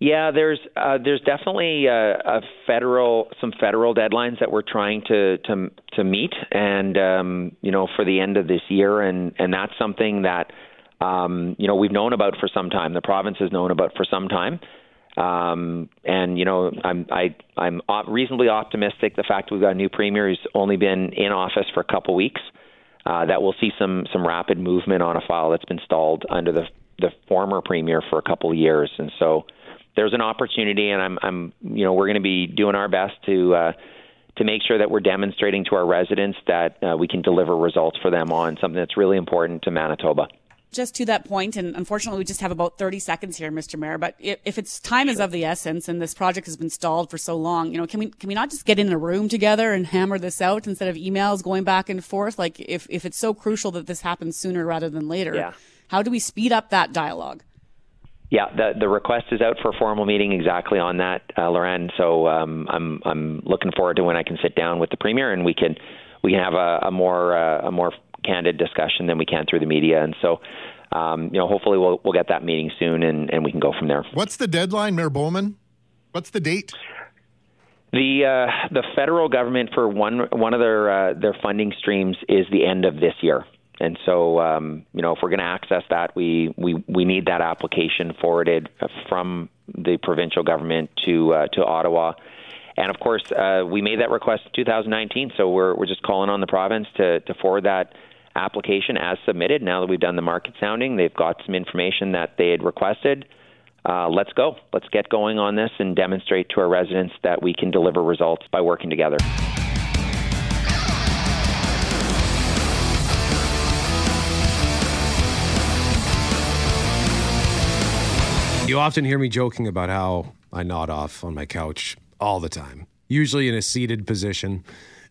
Yeah, there's uh, there's definitely uh, a federal some federal deadlines that we're trying to to to meet, and um, you know for the end of this year, and and that's something that um, you know we've known about for some time. The province has known about for some time, um, and you know I'm I I'm reasonably optimistic. The fact we've got a new premier who's only been in office for a couple weeks, uh, that we'll see some some rapid movement on a file that's been stalled under the the former premier for a couple years, and so there's an opportunity, and I'm, I'm, you know, we're going to be doing our best to uh, to make sure that we're demonstrating to our residents that uh, we can deliver results for them on something that's really important to Manitoba. Just to that point, and unfortunately, we just have about 30 seconds here, Mr. Mayor. But if, if it's time sure. is of the essence, and this project has been stalled for so long, you know, can we can we not just get in a room together and hammer this out instead of emails going back and forth? Like, if if it's so crucial that this happens sooner rather than later, yeah. how do we speed up that dialogue? Yeah, the the request is out for a formal meeting exactly on that, uh, Loren. So um, I'm I'm looking forward to when I can sit down with the premier and we can we can have a, a more uh, a more candid discussion than we can through the media. And so, um, you know, hopefully we'll we'll get that meeting soon and, and we can go from there. What's the deadline, Mayor Bowman? What's the date? The uh, the federal government for one one of their uh, their funding streams is the end of this year. And so, um, you know, if we're going to access that, we, we, we need that application forwarded from the provincial government to uh, to Ottawa. And of course, uh, we made that request in 2019, so we're we're just calling on the province to to forward that application as submitted. Now that we've done the market sounding, they've got some information that they had requested. Uh, let's go. Let's get going on this and demonstrate to our residents that we can deliver results by working together. You often hear me joking about how I nod off on my couch all the time, usually in a seated position.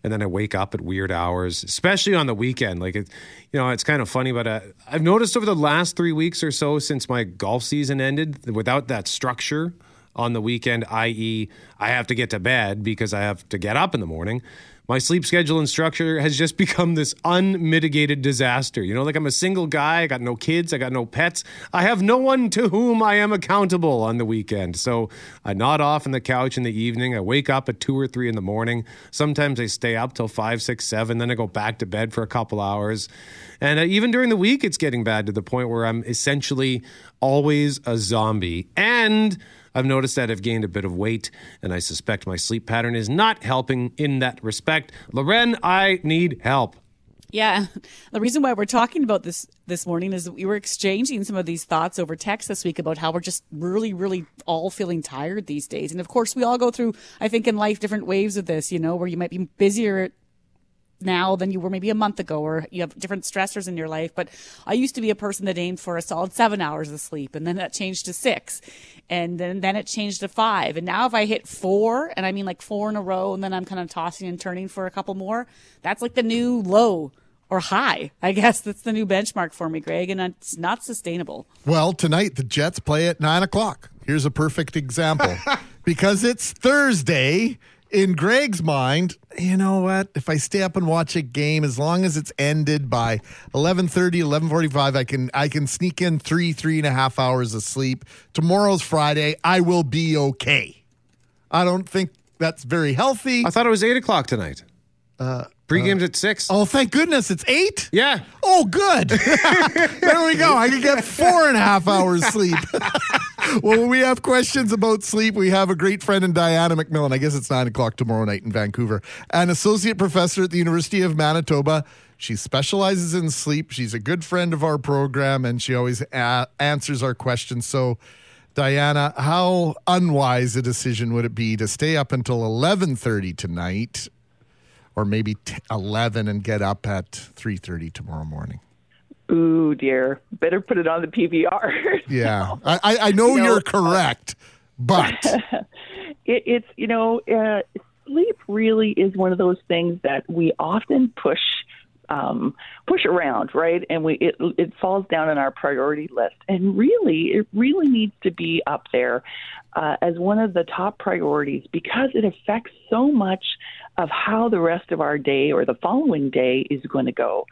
And then I wake up at weird hours, especially on the weekend. Like, it, you know, it's kind of funny, but uh, I've noticed over the last three weeks or so since my golf season ended, without that structure on the weekend, i.e., I have to get to bed because I have to get up in the morning my sleep schedule and structure has just <laughs> become this unmitigated disaster. You know, like I'm a single guy, I got no kids, I got no pets. I have no one to whom I am accountable on the weekend. So I nod off on the couch in the evening. I wake up at two or three in the morning. Sometimes I stay up till five, six, seven. Then I go back to bed for a couple hours. And uh, even during the week, it's getting bad to the point where I'm essentially always a zombie. And I've noticed that I've gained a bit of weight, and I suspect my sleep pattern is not helping in that respect. Loren, I need help. Yeah, <laughs> the reason why we're talking about this this morning is we were exchanging some of these thoughts over text this week about how we're just really, really all feeling tired these days. And of course, we all go through, I think, in life different waves of this. You know, where you might be busier now than you were maybe a month ago, or you have different stressors in your life. But I used to be a person that aimed for a solid seven hours of sleep, and then that changed to six, and then then it changed to five, and now if I hit four, and I mean like four in a row, and then I'm kind of tossing and turning for a couple more, that's like the new low or high. I guess that's the new benchmark for me, Greg, and it's not sustainable. Well, tonight the Jets play at nine o'clock. Here's a perfect example. <laughs> because it's Thursday, in Greg's mind, you know what? If I stay up and watch a game, as long as it's ended by 11.30, 11.45, I can I can sneak in three, three and a half hours of sleep. Tomorrow's Friday. I will be okay. I don't think that's very healthy. I thought it was eight o'clock tonight. Uh, Pre-game's at six. Oh, thank goodness it's eight. Yeah. Oh, good. <laughs> there we go. I can get four and a half hours sleep. <laughs> well, when we have questions about sleep, we have a great friend in Diana McMillan. I guess it's nine o'clock tomorrow night in Vancouver. An associate professor at the University of Manitoba. She specializes in sleep. She's a good friend of our program, and she always a- answers our questions. So, Diana, how unwise a decision would it be to stay up until eleven thirty tonight? or maybe t- 11 and get up at 3.30 tomorrow morning ooh dear better put it on the pvr <laughs> yeah I, I know you are correct but <laughs> it, it's you know uh, sleep really is one of those things that we often push um, push around, right? And we it it falls down on our priority list. And really, it really needs to be up there uh, as one of the top priorities because it affects so much of how the rest of our day or the following day is going to go.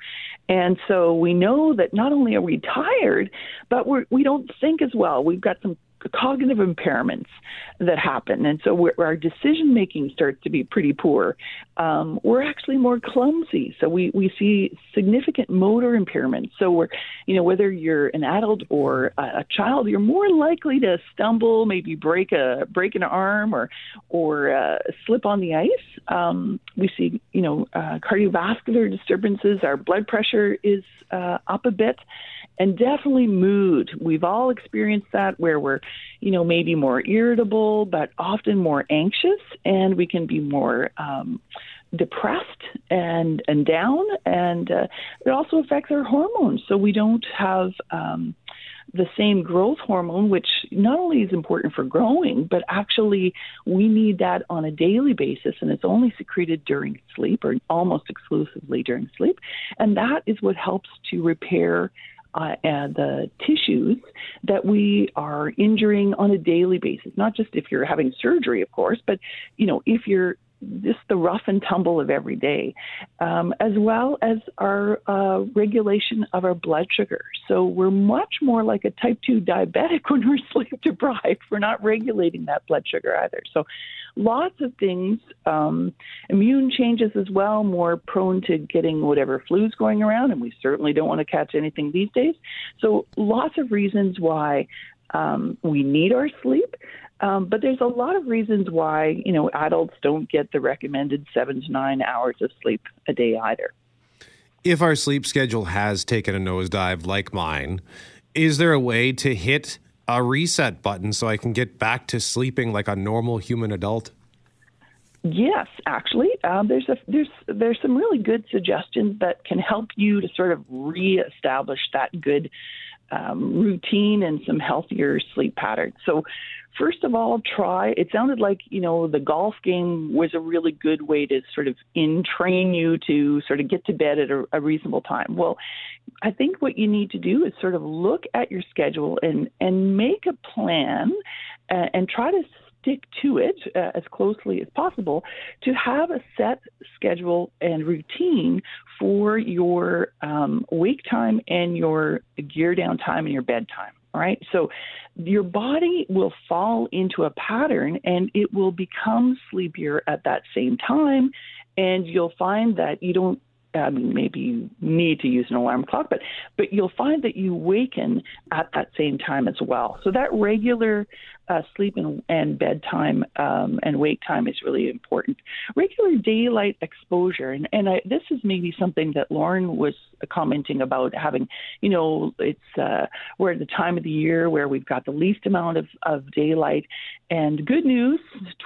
And so we know that not only are we tired, but we're, we don't think as well. We've got some cognitive impairments that happen, and so our decision making starts to be pretty poor. Um, we're actually more clumsy, so we we see significant motor impairments. So we're, you know, whether you're an adult or a, a child, you're more likely to stumble, maybe break a break an arm or or uh, slip on the ice. Um, we see, you know, uh, cardiovascular disturbances. Our blood pressure is uh, up a bit and definitely mood. We've all experienced that where we're, you know, maybe more irritable, but often more anxious, and we can be more um, depressed and and down. And uh, it also affects our hormones, so we don't have. Um, the same growth hormone, which not only is important for growing, but actually we need that on a daily basis, and it's only secreted during sleep or almost exclusively during sleep. And that is what helps to repair uh, and the tissues that we are injuring on a daily basis. Not just if you're having surgery, of course, but you know if you're just the rough and tumble of every day, um, as well as our uh, regulation of our blood sugar. So we're much more like a type 2 diabetic <laughs> when we're sleep deprived. We're not regulating that blood sugar either. So lots of things. Um, immune changes as well, more prone to getting whatever flu's going around, and we certainly don't want to catch anything these days. So lots of reasons why um, we need our sleep. Um, but there's a lot of reasons why you know adults don't get the recommended seven to nine hours of sleep a day either. If our sleep schedule has taken a nosedive like mine, is there a way to hit a reset button so I can get back to sleeping like a normal human adult? Yes, actually, um, there's a there's there's some really good suggestions that can help you to sort of reestablish that good um, routine and some healthier sleep patterns. So, first of all, try. It sounded like you know the golf game was a really good way to sort of entrain you to sort of get to bed at a, a reasonable time. Well, I think what you need to do is sort of look at your schedule and and make a plan uh, and try to stick to it uh, as closely as possible to have a set schedule and routine for your um, wake time and your gear down time and your bedtime. All right. So your body will fall into a pattern and it will become sleepier at that same time. And you'll find that you don't I mean, maybe you need to use an alarm clock, but but you'll find that you waken at that same time as well. So that regular uh, sleep and, and bedtime um, and wake time is really important. Regular daylight exposure, and, and I, this is maybe something that Loren was commenting about having, you know, it's uh, we're at the time of the year where we've got the least amount of, of daylight. And good news,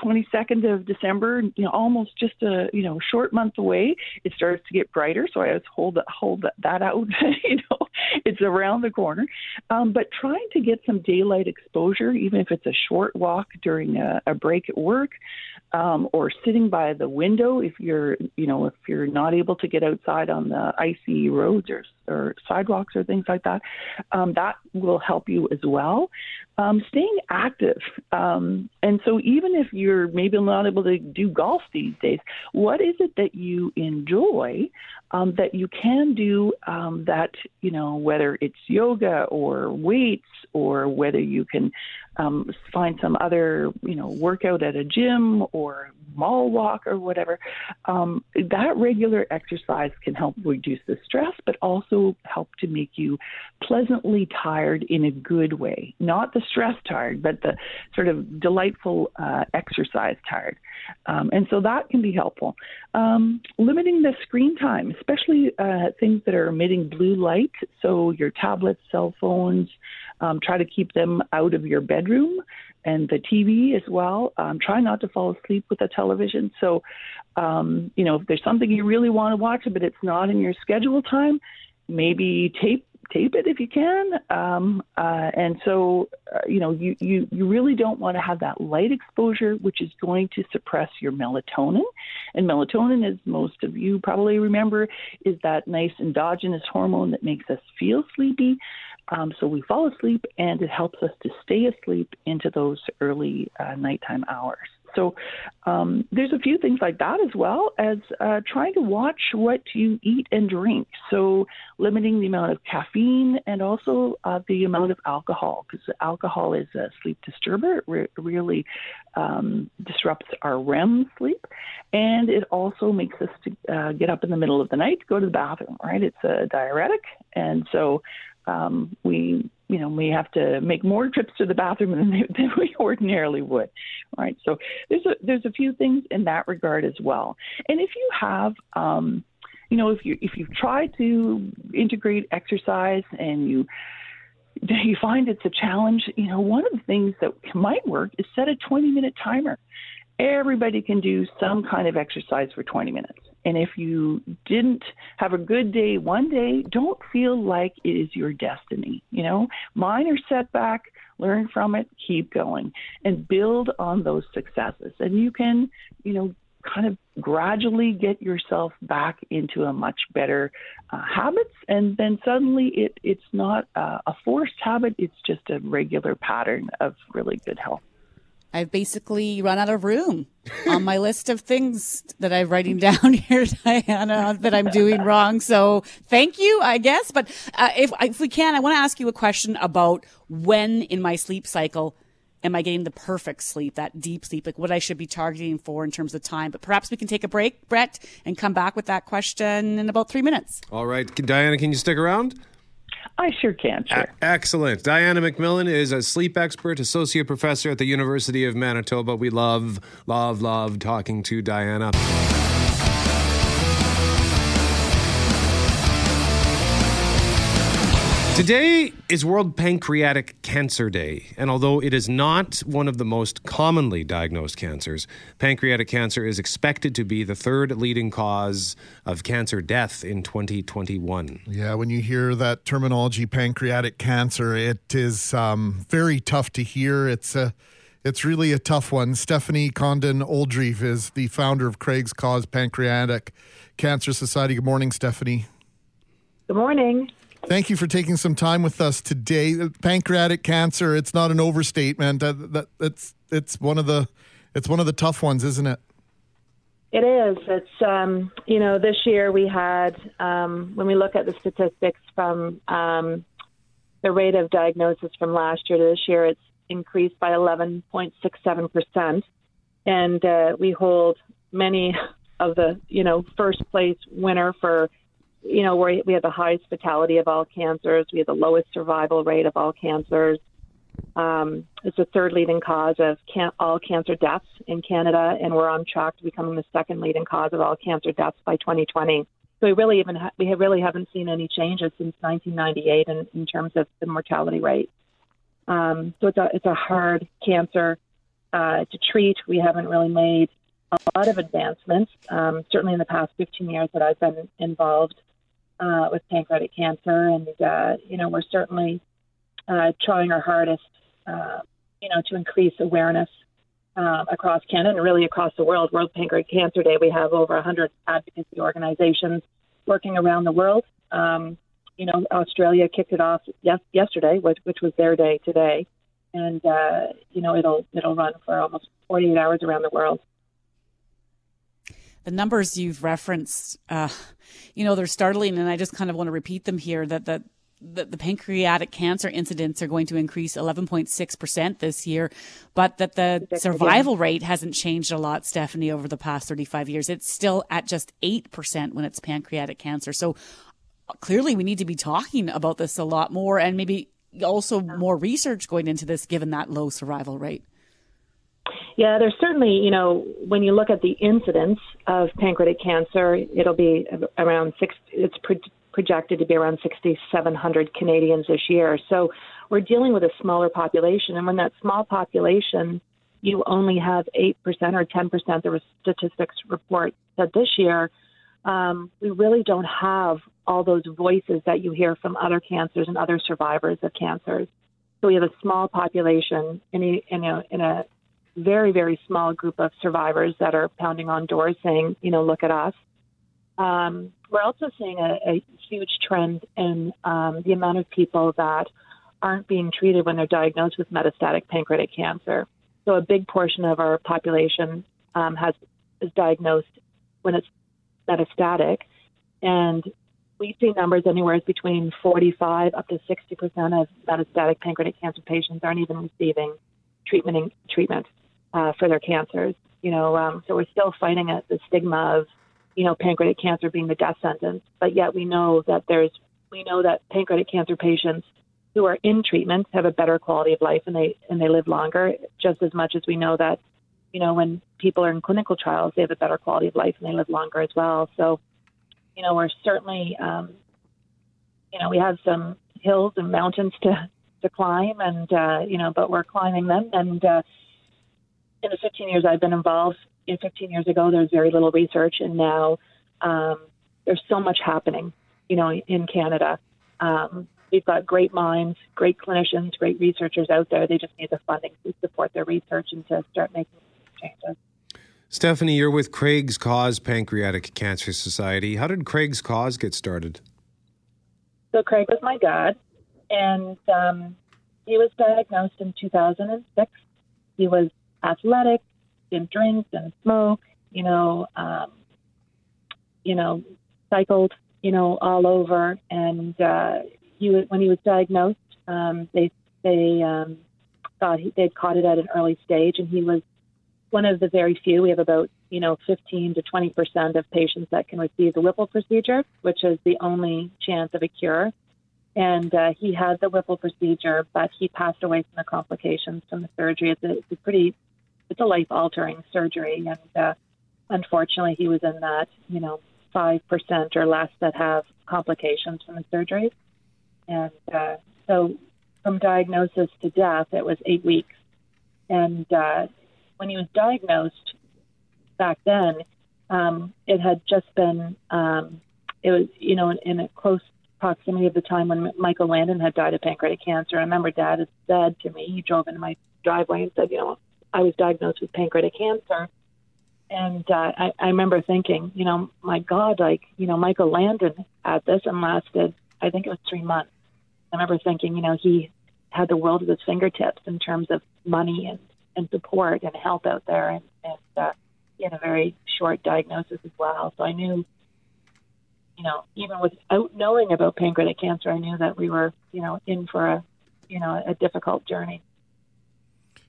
22nd of December, you know, almost just a you know short month away, it starts to get brighter. So I always hold hold that out. <laughs> you know, it's around the corner. Um, but trying to get some daylight exposure, even if it's a short walk during a, a break at work, um, or sitting by the window if you're you know if you're not able to get outside on the icy roads or, or sidewalks or things like that, um, that will help you as well. Um, staying active, um, and so even if you're maybe not able to do golf these days, what is it that you enjoy um, that you can do um, that you know whether it's yoga or weights or whether you can um, find some other you know workout at a gym or mall walk or whatever. Um, that regular exercise can help reduce the stress, but also help to make you pleasantly tired in a good way. Not the stress tired, but the sort of delightful uh, exercise tired. Um, and so that can be helpful. Um, limiting the screen time, especially uh, things that are emitting blue light, so your tablets, cell phones, um, try to keep them out of your bedroom and the TV as well. Um, try not to fall asleep with the television. So, um, you know, if there's something you really want to watch, but it's not in your schedule time, maybe tape tape it if you can. Um, uh, and so, uh, you know, you, you, you really don't want to have that light exposure, which is going to suppress your melatonin. And melatonin, as most of you probably remember, is that nice endogenous hormone that makes us feel sleepy. Um, so we fall asleep, and it helps us to stay asleep into those early uh, nighttime hours. So um, there's a few things like that as well as uh, trying to watch what you eat and drink. So limiting the amount of caffeine and also uh, the amount of alcohol because alcohol is a sleep disturber. It re- really um, disrupts our REM sleep, and it also makes us to, uh, get up in the middle of the night to go to the bathroom. Right? It's a diuretic, and so um, we you know we have to make more trips to the bathroom than, <laughs> than we ordinarily would right? So there's a there's a few things in that regard as well. And if you have um, you know if you if you've tried to integrate exercise and you <laughs> you find it's a challenge you know one of the things that might work is set a 20 minute timer. Everybody can do some kind of exercise for 20 minutes and if you didn't have a good day one day, don't feel like it is your destiny. You know, minor setback, learn from it, keep going, and build on those successes. And you can, you know, kind of gradually get yourself back into a much better uh, habits and then suddenly it it's not uh, a forced habit it's just a regular pattern of really good health I've basically run out of room on my list of things that I'm writing <laughs> down here, Diana, that I'm doing wrong. So thank you, I guess. But uh, if, if we can, I want to ask you a question about when in my sleep cycle am I getting the perfect sleep, that deep sleep, like what I should be targeting for in terms of time. But perhaps we can take a break, Brett, and come back with that question in about three minutes. All right. Diana, can you stick around? I sure can. Sure. A- excellent. Diana McMillan is a sleep expert, associate professor at the University of Manitoba. We love, love, love talking to Diana. Today is World Pancreatic Cancer Day, and although it is not one of the most commonly diagnosed cancers, pancreatic cancer is expected to be the third leading cause of cancer death in 2021. Yeah, when you hear that terminology, pancreatic cancer, it is um, very tough to hear. It's a it's really a tough one. Stephanie Condon Oldreive is the founder of Craig's Cause Pancreatic Cancer Society. Good morning, Stephanie. Good morning. Thank you for taking some time with us today. Pancreatic cancer, it's not an overstatement. That, that it's it's one of the it's one of the tough ones, isn't it? It is. It's um, you know this year we had um, when we look at the statistics from um, the rate of diagnosis from last year to this year, it's increased by 11.67 percent, and uh, we hold many of the you know first place winner for you know, where we have the highest fatality of all cancers, we have the lowest survival rate of all cancers. Um, it's the third leading cause of can- all cancer deaths in Canada, and we're on track to becoming the second leading cause of all cancer deaths by 2020. So we really even ha- we really haven't seen any changes since 1998 in, in terms of the mortality rate. Um, so it's a it's a hard cancer uh, to treat. We haven't really made a lot of advancements. Um, certainly in the past 15 years that I've been involved uh, with pancreatic cancer, and uh, you know we're certainly uh, trying our hardest, uh, you know, to increase awareness um, across Canada and really across the world. World Pancreatic Cancer Day, we have over 100 advocacy organizations working around the world. Um, you know, Australia kicked it off yes, yesterday, which, which was their day today, and uh, you know it'll it'll run for almost 48 hours around the world. The numbers you've referenced, uh, you know, they're startling, and I just kind of want to repeat them here. That that the, the, pancreatic cancer incidents are going to increase 11.6% this year, but that the survival rate hasn't changed a lot, Stephanie, over the past 35 years. It's still at just 8% when it's pancreatic cancer. So clearly we need to be talking about this a lot more and maybe also more research going into this given that low survival rate. Yeah, there's certainly, you know, when you look at the incidence of pancreatic cancer, it'll be around six, it's pre- projected to be around 6,700 Canadians this year. So we're dealing with a smaller population. And when that small population, you only have 8% or 10%, the statistics report said this year, um, we really don't have all those voices that you hear from other cancers and other survivors of cancers. So we have a small population in a, in a, in a very, very small group of survivors that are pounding on doors saying, you know, look at us. Um, we're also seeing a, a huge trend in um, the amount of people that aren't being treated when they're diagnosed with metastatic pancreatic cancer. So a big portion of our population um, has is diagnosed when it's metastatic, and we see numbers anywhere between 45 up to 60 percent of metastatic pancreatic cancer patients aren't even receiving treatment treatment uh, for their cancers. You know, um, so we're still fighting at the stigma of you know, pancreatic cancer being the death sentence. But yet we know that there's, we know that pancreatic cancer patients who are in treatment have a better quality of life and they, and they live longer just as much as we know that, you know, when people are in clinical trials, they have a better quality of life and they live longer as well. So, you know, we're certainly, um, you know, we have some hills and mountains to, to climb and, uh, you know, but we're climbing them. And, uh, in the 15 years I've been involved, you know, 15 years ago, there was very little research, and now um, there's so much happening, you know, in Canada. Um, we've got great minds, great clinicians, great researchers out there. They just need the funding to support their research and to start making changes. Stephanie, you're with Craig's Cause Pancreatic Cancer Society. How did Craig's Cause get started? So, Craig was my dad, and um, he was diagnosed in 2006. He was athletic, didn't drink, didn't smoke, you know, um, you know, cycled, you know, all over. And uh, he was, when he was diagnosed, um, they they um, thought he, they'd caught it at an early stage, and he was one of the very few. We have about you know 15 to 20 percent of patients that can receive the Whipple procedure, which is the only chance of a cure. And uh, he had the Whipple procedure, but he passed away from the complications from the surgery. It's a, it's a pretty it's a life altering surgery, and uh, unfortunately, he was in that you know five percent or less that have complications from the surgery, and uh, so from diagnosis to death, it was eight weeks. And uh, when he was diagnosed back then, um, it had just been um, it was you know in, in a close proximity of the time when Michael Landon had died of pancreatic cancer. I remember Dad had said to me, he drove into my driveway and said, you know, I was diagnosed with pancreatic cancer. And uh, I, I remember thinking, you know, my God, like, you know, Michael Landon had this and lasted, I think it was three months. I remember thinking, you know, he had the world at his fingertips in terms of money and, and support and help out there. And, and uh, he had a very short diagnosis as well. So I knew, you know, even without knowing about pancreatic cancer, I knew that we were, you know, in for a, you know, a difficult journey.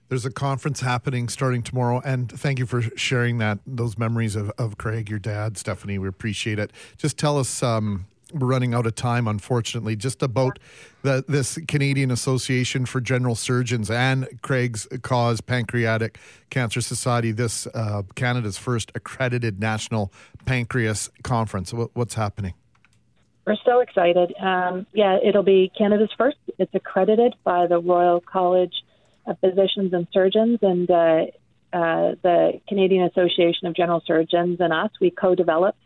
There's a conference happening starting tomorrow, and thank you for sharing that those memories of, of Craig, your dad, Stephanie. We appreciate it. Just tell us um, running out of time, unfortunately, just about the, this Canadian Association for General Surgeons and Craig's Cause Pancreatic Cancer Society, this uh, Canada's first accredited national pancreas conference. What, what's happening? We're so excited. Um, yeah, it'll be Canada's first. It's accredited by the Royal College of Physicians and Surgeons and uh, uh, the Canadian Association of General Surgeons and us. We co developed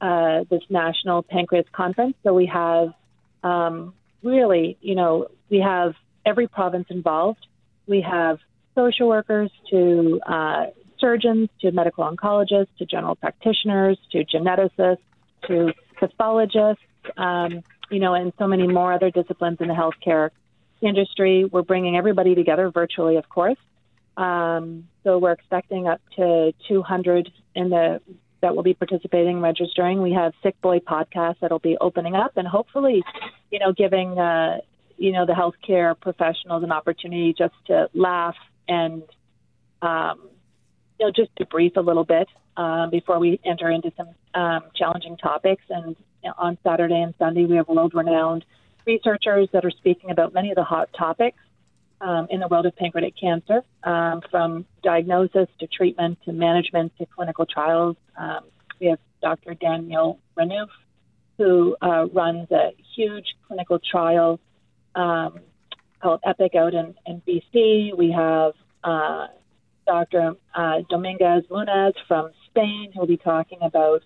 uh, this national pancreas conference. So we have um, really, you know, we have every province involved. We have social workers to uh, surgeons to medical oncologists to general practitioners to geneticists to pathologists, um, you know, and so many more other disciplines in the healthcare industry. We're bringing everybody together virtually, of course. Um, so we're expecting up to 200 in the that will be participating, registering. We have Sick Boy podcast that'll be opening up, and hopefully, you know, giving uh, you know the healthcare professionals an opportunity just to laugh and um, you know just debrief a little bit uh, before we enter into some um, challenging topics. And you know, on Saturday and Sunday, we have world-renowned researchers that are speaking about many of the hot topics um, in the world of pancreatic cancer, um, from diagnosis to treatment to management to clinical trials. Um, we have Dr. Daniel Renouf, who uh, runs a huge clinical trial um, called EPIC out in, in BC. We have uh, Dr. Uh, Dominguez Muñoz from Spain, who will be talking about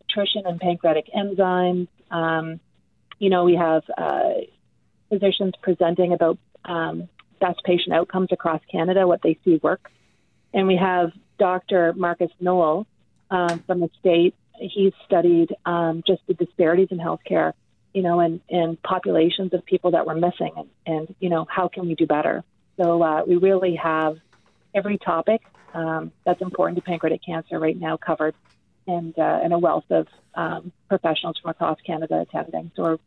nutrition and pancreatic enzymes. Um, you know, we have uh, physicians presenting about um, best patient outcomes across Canada, what they see works. And we have Dr. Marcus Noel um, from the state. He's studied um, just the disparities in healthcare, you know, and, and populations of people that were missing, and, and you know, how can we do better? So uh, we really have every topic um, that's important to pancreatic cancer right now covered, and uh, and a wealth of um, professionals from across Canada attending. So we're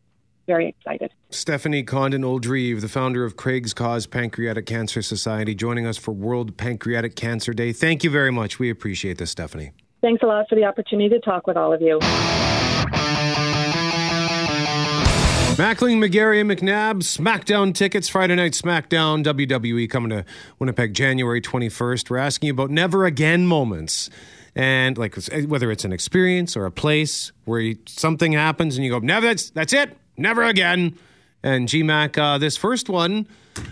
very excited. Stephanie Condon Oldreive, the founder of Craig's Cause Pancreatic Cancer Society, joining us for World Pancreatic Cancer Day. Thank you very much. We appreciate this, Stephanie. Thanks a lot for the opportunity to talk with all of you. Mackling, McGarry, and McNabb, SmackDown tickets, Friday Night SmackDown, WWE coming to Winnipeg January 21st. We're asking you about never again moments. And like whether it's an experience or a place where you, something happens and you go, never, that's, that's it, never again. And GMAC, uh, this first one,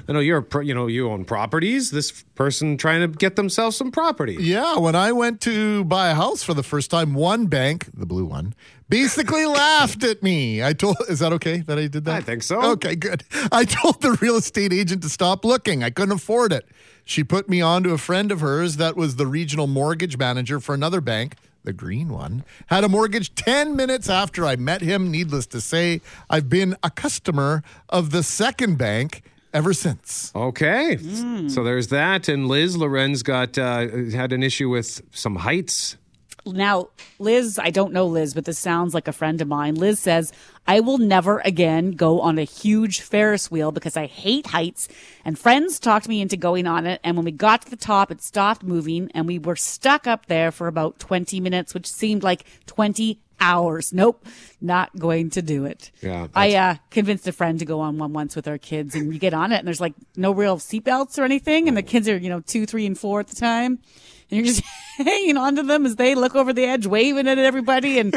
I know you're, you know, you own properties. This person trying to get themselves some property. Yeah, when I went to buy a house for the first time, one bank, the blue one, basically <laughs> laughed at me. I told, is that okay that I did that? I think so. Okay, good. I told the real estate agent to stop looking. I couldn't afford it. She put me on to a friend of hers that was the regional mortgage manager for another bank the green one, had a mortgage 10 minutes after I met him. Needless to say, I've been a customer of the second bank ever since. Okay. So there's that. And Liz Lorenz got uh, had an issue with some heights. Now, Liz, I don't know Liz, but this sounds like a friend of mine. Liz says, I will never again go on a huge Ferris wheel because I hate heights. And friends talked me into going on it. And when we got to the top, it stopped moving and we were stuck up there for about 20 minutes, which seemed like 20 hours. Nope, not going to do it. Yeah. I uh, convinced a friend to go on one once with our kids, and you get on it, and there's like no real seatbelts or anything, and the kids are, you know, two, three, and four at the time. And you're just <laughs> hanging onto them as they look over the edge, waving at everybody. And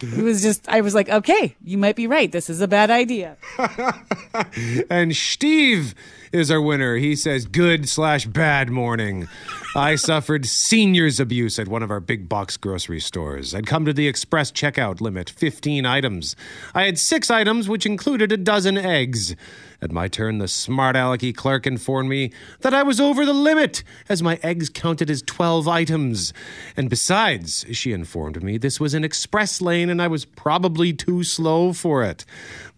it was just, I was like, okay, you might be right. This is a bad idea. <laughs> and Steve is our winner. He says, good slash bad morning. I suffered seniors abuse at one of our big box grocery stores. I'd come to the express checkout limit, 15 items. I had six items, which included a dozen eggs. At my turn, the smart alecky clerk informed me that I was over the limit, as my eggs counted as 12 items. And besides, she informed me this was an express lane and I was probably too slow for it.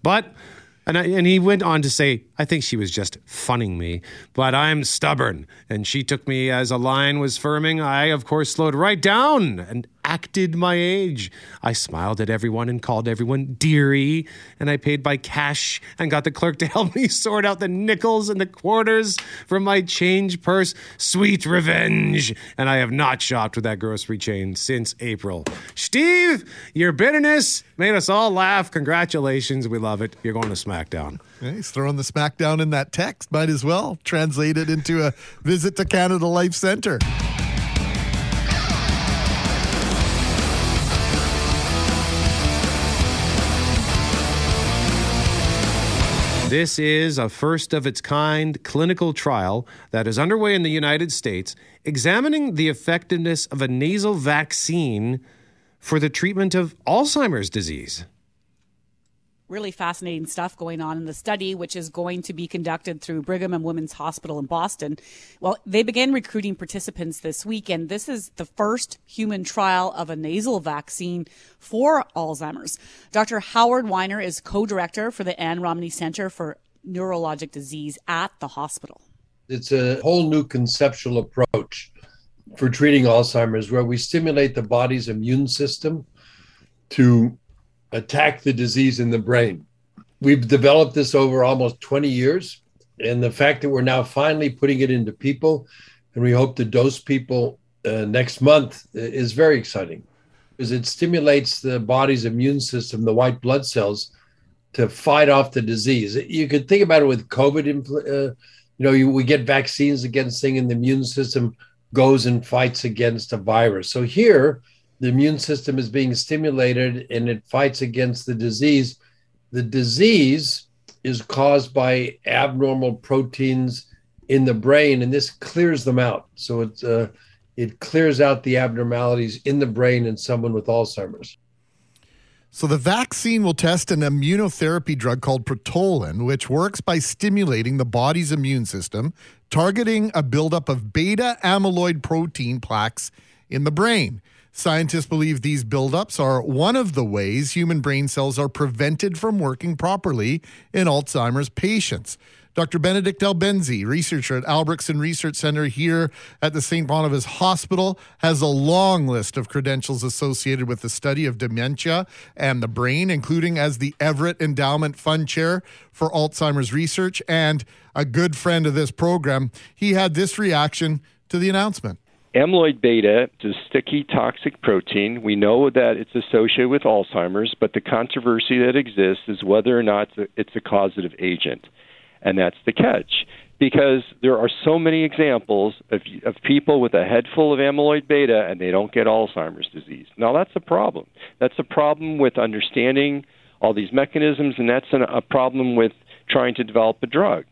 But and, I, and he went on to say, I think she was just funning me, but I'm stubborn. And she took me as a line was firming. I, of course, slowed right down and acted my age. I smiled at everyone and called everyone dearie, and I paid by cash and got the clerk to help me sort out the nickels and the quarters from my change purse. Sweet revenge. And I have not shopped with that grocery chain since April. Steve, your bitterness made us all laugh. Congratulations. We love it. You're going to SmackDown. Yeah, he's throwing the smackdown in that text. Might as well translate it into a visit to Canada Life Center. This is a first of its kind clinical trial that is underway in the United States examining the effectiveness of a nasal vaccine for the treatment of Alzheimer's disease. Really fascinating stuff going on in the study, which is going to be conducted through Brigham and Women's Hospital in Boston. Well, they began recruiting participants this week, and this is the first human trial of a nasal vaccine for Alzheimer's. Dr. Howard Weiner is co-director for the Anne Romney Center for Neurologic Disease at the hospital. It's a whole new conceptual approach for treating Alzheimer's where we stimulate the body's immune system to attack the disease in the brain. We've developed this over almost 20 years. And the fact that we're now finally putting it into people and we hope to dose people uh, next month is very exciting because it stimulates the body's immune system, the white blood cells, to fight off the disease. You could think about it with COVID. Uh, you know, you, we get vaccines against things, and the immune system goes and fights against a virus. So here, the immune system is being stimulated and it fights against the disease. The disease is caused by abnormal proteins in the brain, and this clears them out. So it uh, it clears out the abnormalities in the brain in someone with Alzheimer's. So the vaccine will test an immunotherapy drug called Protollin, which works by stimulating the body's immune system, targeting a buildup of beta amyloid protein plaques in the brain. Scientists believe these buildups are one of the ways human brain cells are prevented from working properly in Alzheimer's patients. Dr. Benedict Albensi, researcher at Albrechtsen Research Center here at the St. Boniface Hospital, has a long list of credentials associated with the study of dementia and the brain, including as the Everett Endowment Fund Chair for Alzheimer's Research and a good friend of this program. He had this reaction to the announcement. Amyloid beta is a sticky, toxic protein. We know that it's associated with Alzheimer's, but the controversy that exists is whether or not it's a causative agent. And that's the catch. Because there are so many examples of, of people with a head full of amyloid beta and they don't get Alzheimer's disease. Now, that's a problem. That's a problem with understanding all these mechanisms, and that's an, a problem with trying to develop a drug.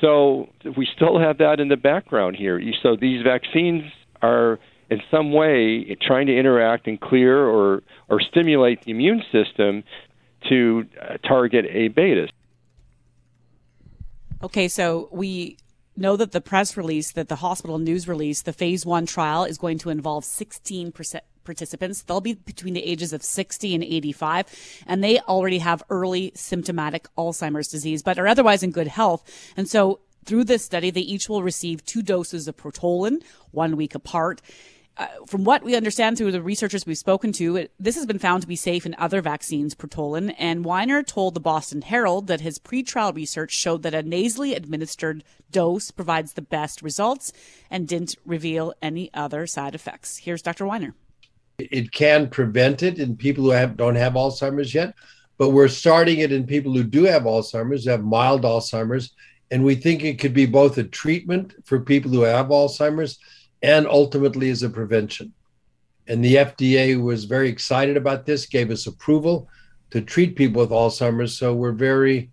So we still have that in the background here. So these vaccines are in some way trying to interact and clear or, or stimulate the immune system to uh, target A beta. Okay, so we know that the press release, that the hospital news release, the phase one trial is going to involve 16 participants. They'll be between the ages of 60 and 85, and they already have early symptomatic Alzheimer's disease, but are otherwise in good health. And so through this study, they each will receive two doses of Protollin, one week apart. Uh, from what we understand through the researchers we've spoken to, it, this has been found to be safe in other vaccines, Protollin. And Weiner told the Boston Herald that his pretrial research showed that a nasally administered dose provides the best results and didn't reveal any other side effects. Here's Dr. Weiner. It can prevent it in people who have, don't have Alzheimer's yet, but we're starting it in people who do have Alzheimer's, have mild Alzheimer's, and we think it could be both a treatment for people who have Alzheimer's and ultimately as a prevention. And the FDA was very excited about this, gave us approval to treat people with Alzheimer's. So we're very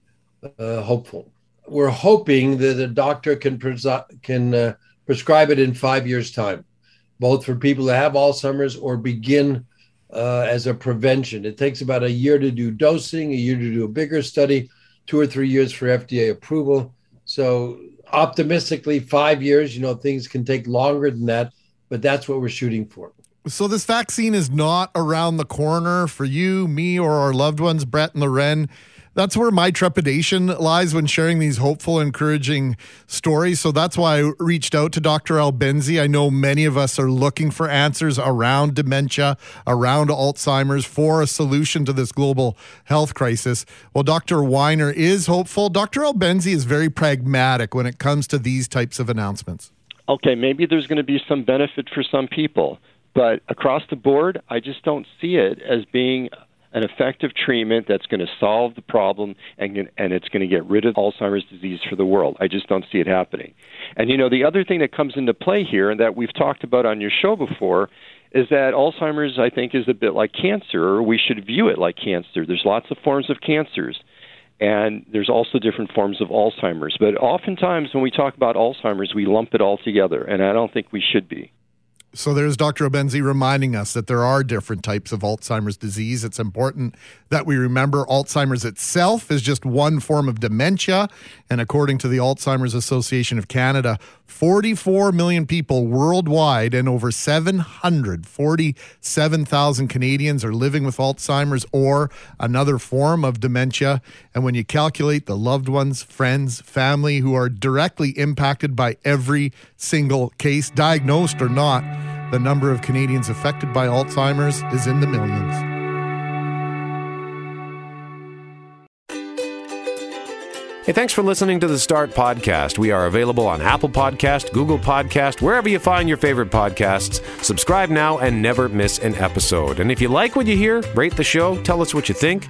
uh, hopeful. We're hoping that a doctor can, pres- can uh, prescribe it in five years' time, both for people who have Alzheimer's or begin uh, as a prevention. It takes about a year to do dosing, a year to do a bigger study, two or three years for FDA approval. So optimistically, five years. You know, things can take longer than that, but that's what we're shooting for. So this vaccine is not around the corner for you, me, or our loved ones, Brett and Loren. That's where my trepidation lies when sharing these hopeful, encouraging stories. So that's why I reached out to Dr. Albensi. I know many of us are looking for answers around dementia, around Alzheimer's, for a solution to this global health crisis. Well, Dr. Weiner is hopeful. Dr. Albensi is very pragmatic when it comes to these types of announcements. Okay, maybe there's going to be some benefit for some people, but across the board, I just don't see it as being an effective treatment that's going to solve the problem and and it's going to get rid of Alzheimer's disease for the world. I just don't see it happening. And you know, the other thing that comes into play here and that we've talked about on your show before is that Alzheimer's I think is a bit like cancer or we should view it like cancer. There's lots of forms of cancers. And there's also different forms of Alzheimer's. But oftentimes, when we talk about Alzheimer's, we lump it all together, and I don't think we should be. So there's Dr. Albensi reminding us that there are different types of Alzheimer's disease. It's important that we remember Alzheimer's itself is just one form of dementia. And according to the Alzheimer's Association of Canada, 44 million people worldwide and over 747,000 Canadians are living with Alzheimer's or another form of dementia. And when you calculate the loved ones, friends, family who are directly impacted by every single case, diagnosed or not, the number of Canadians affected by Alzheimer's is in the millions. Hey, thanks for listening to the Start Podcast. We are available on Apple Podcast, Google Podcast, wherever you find your favorite podcasts. Subscribe now and never miss an episode. And if you like what you hear, rate the show, tell us what you think.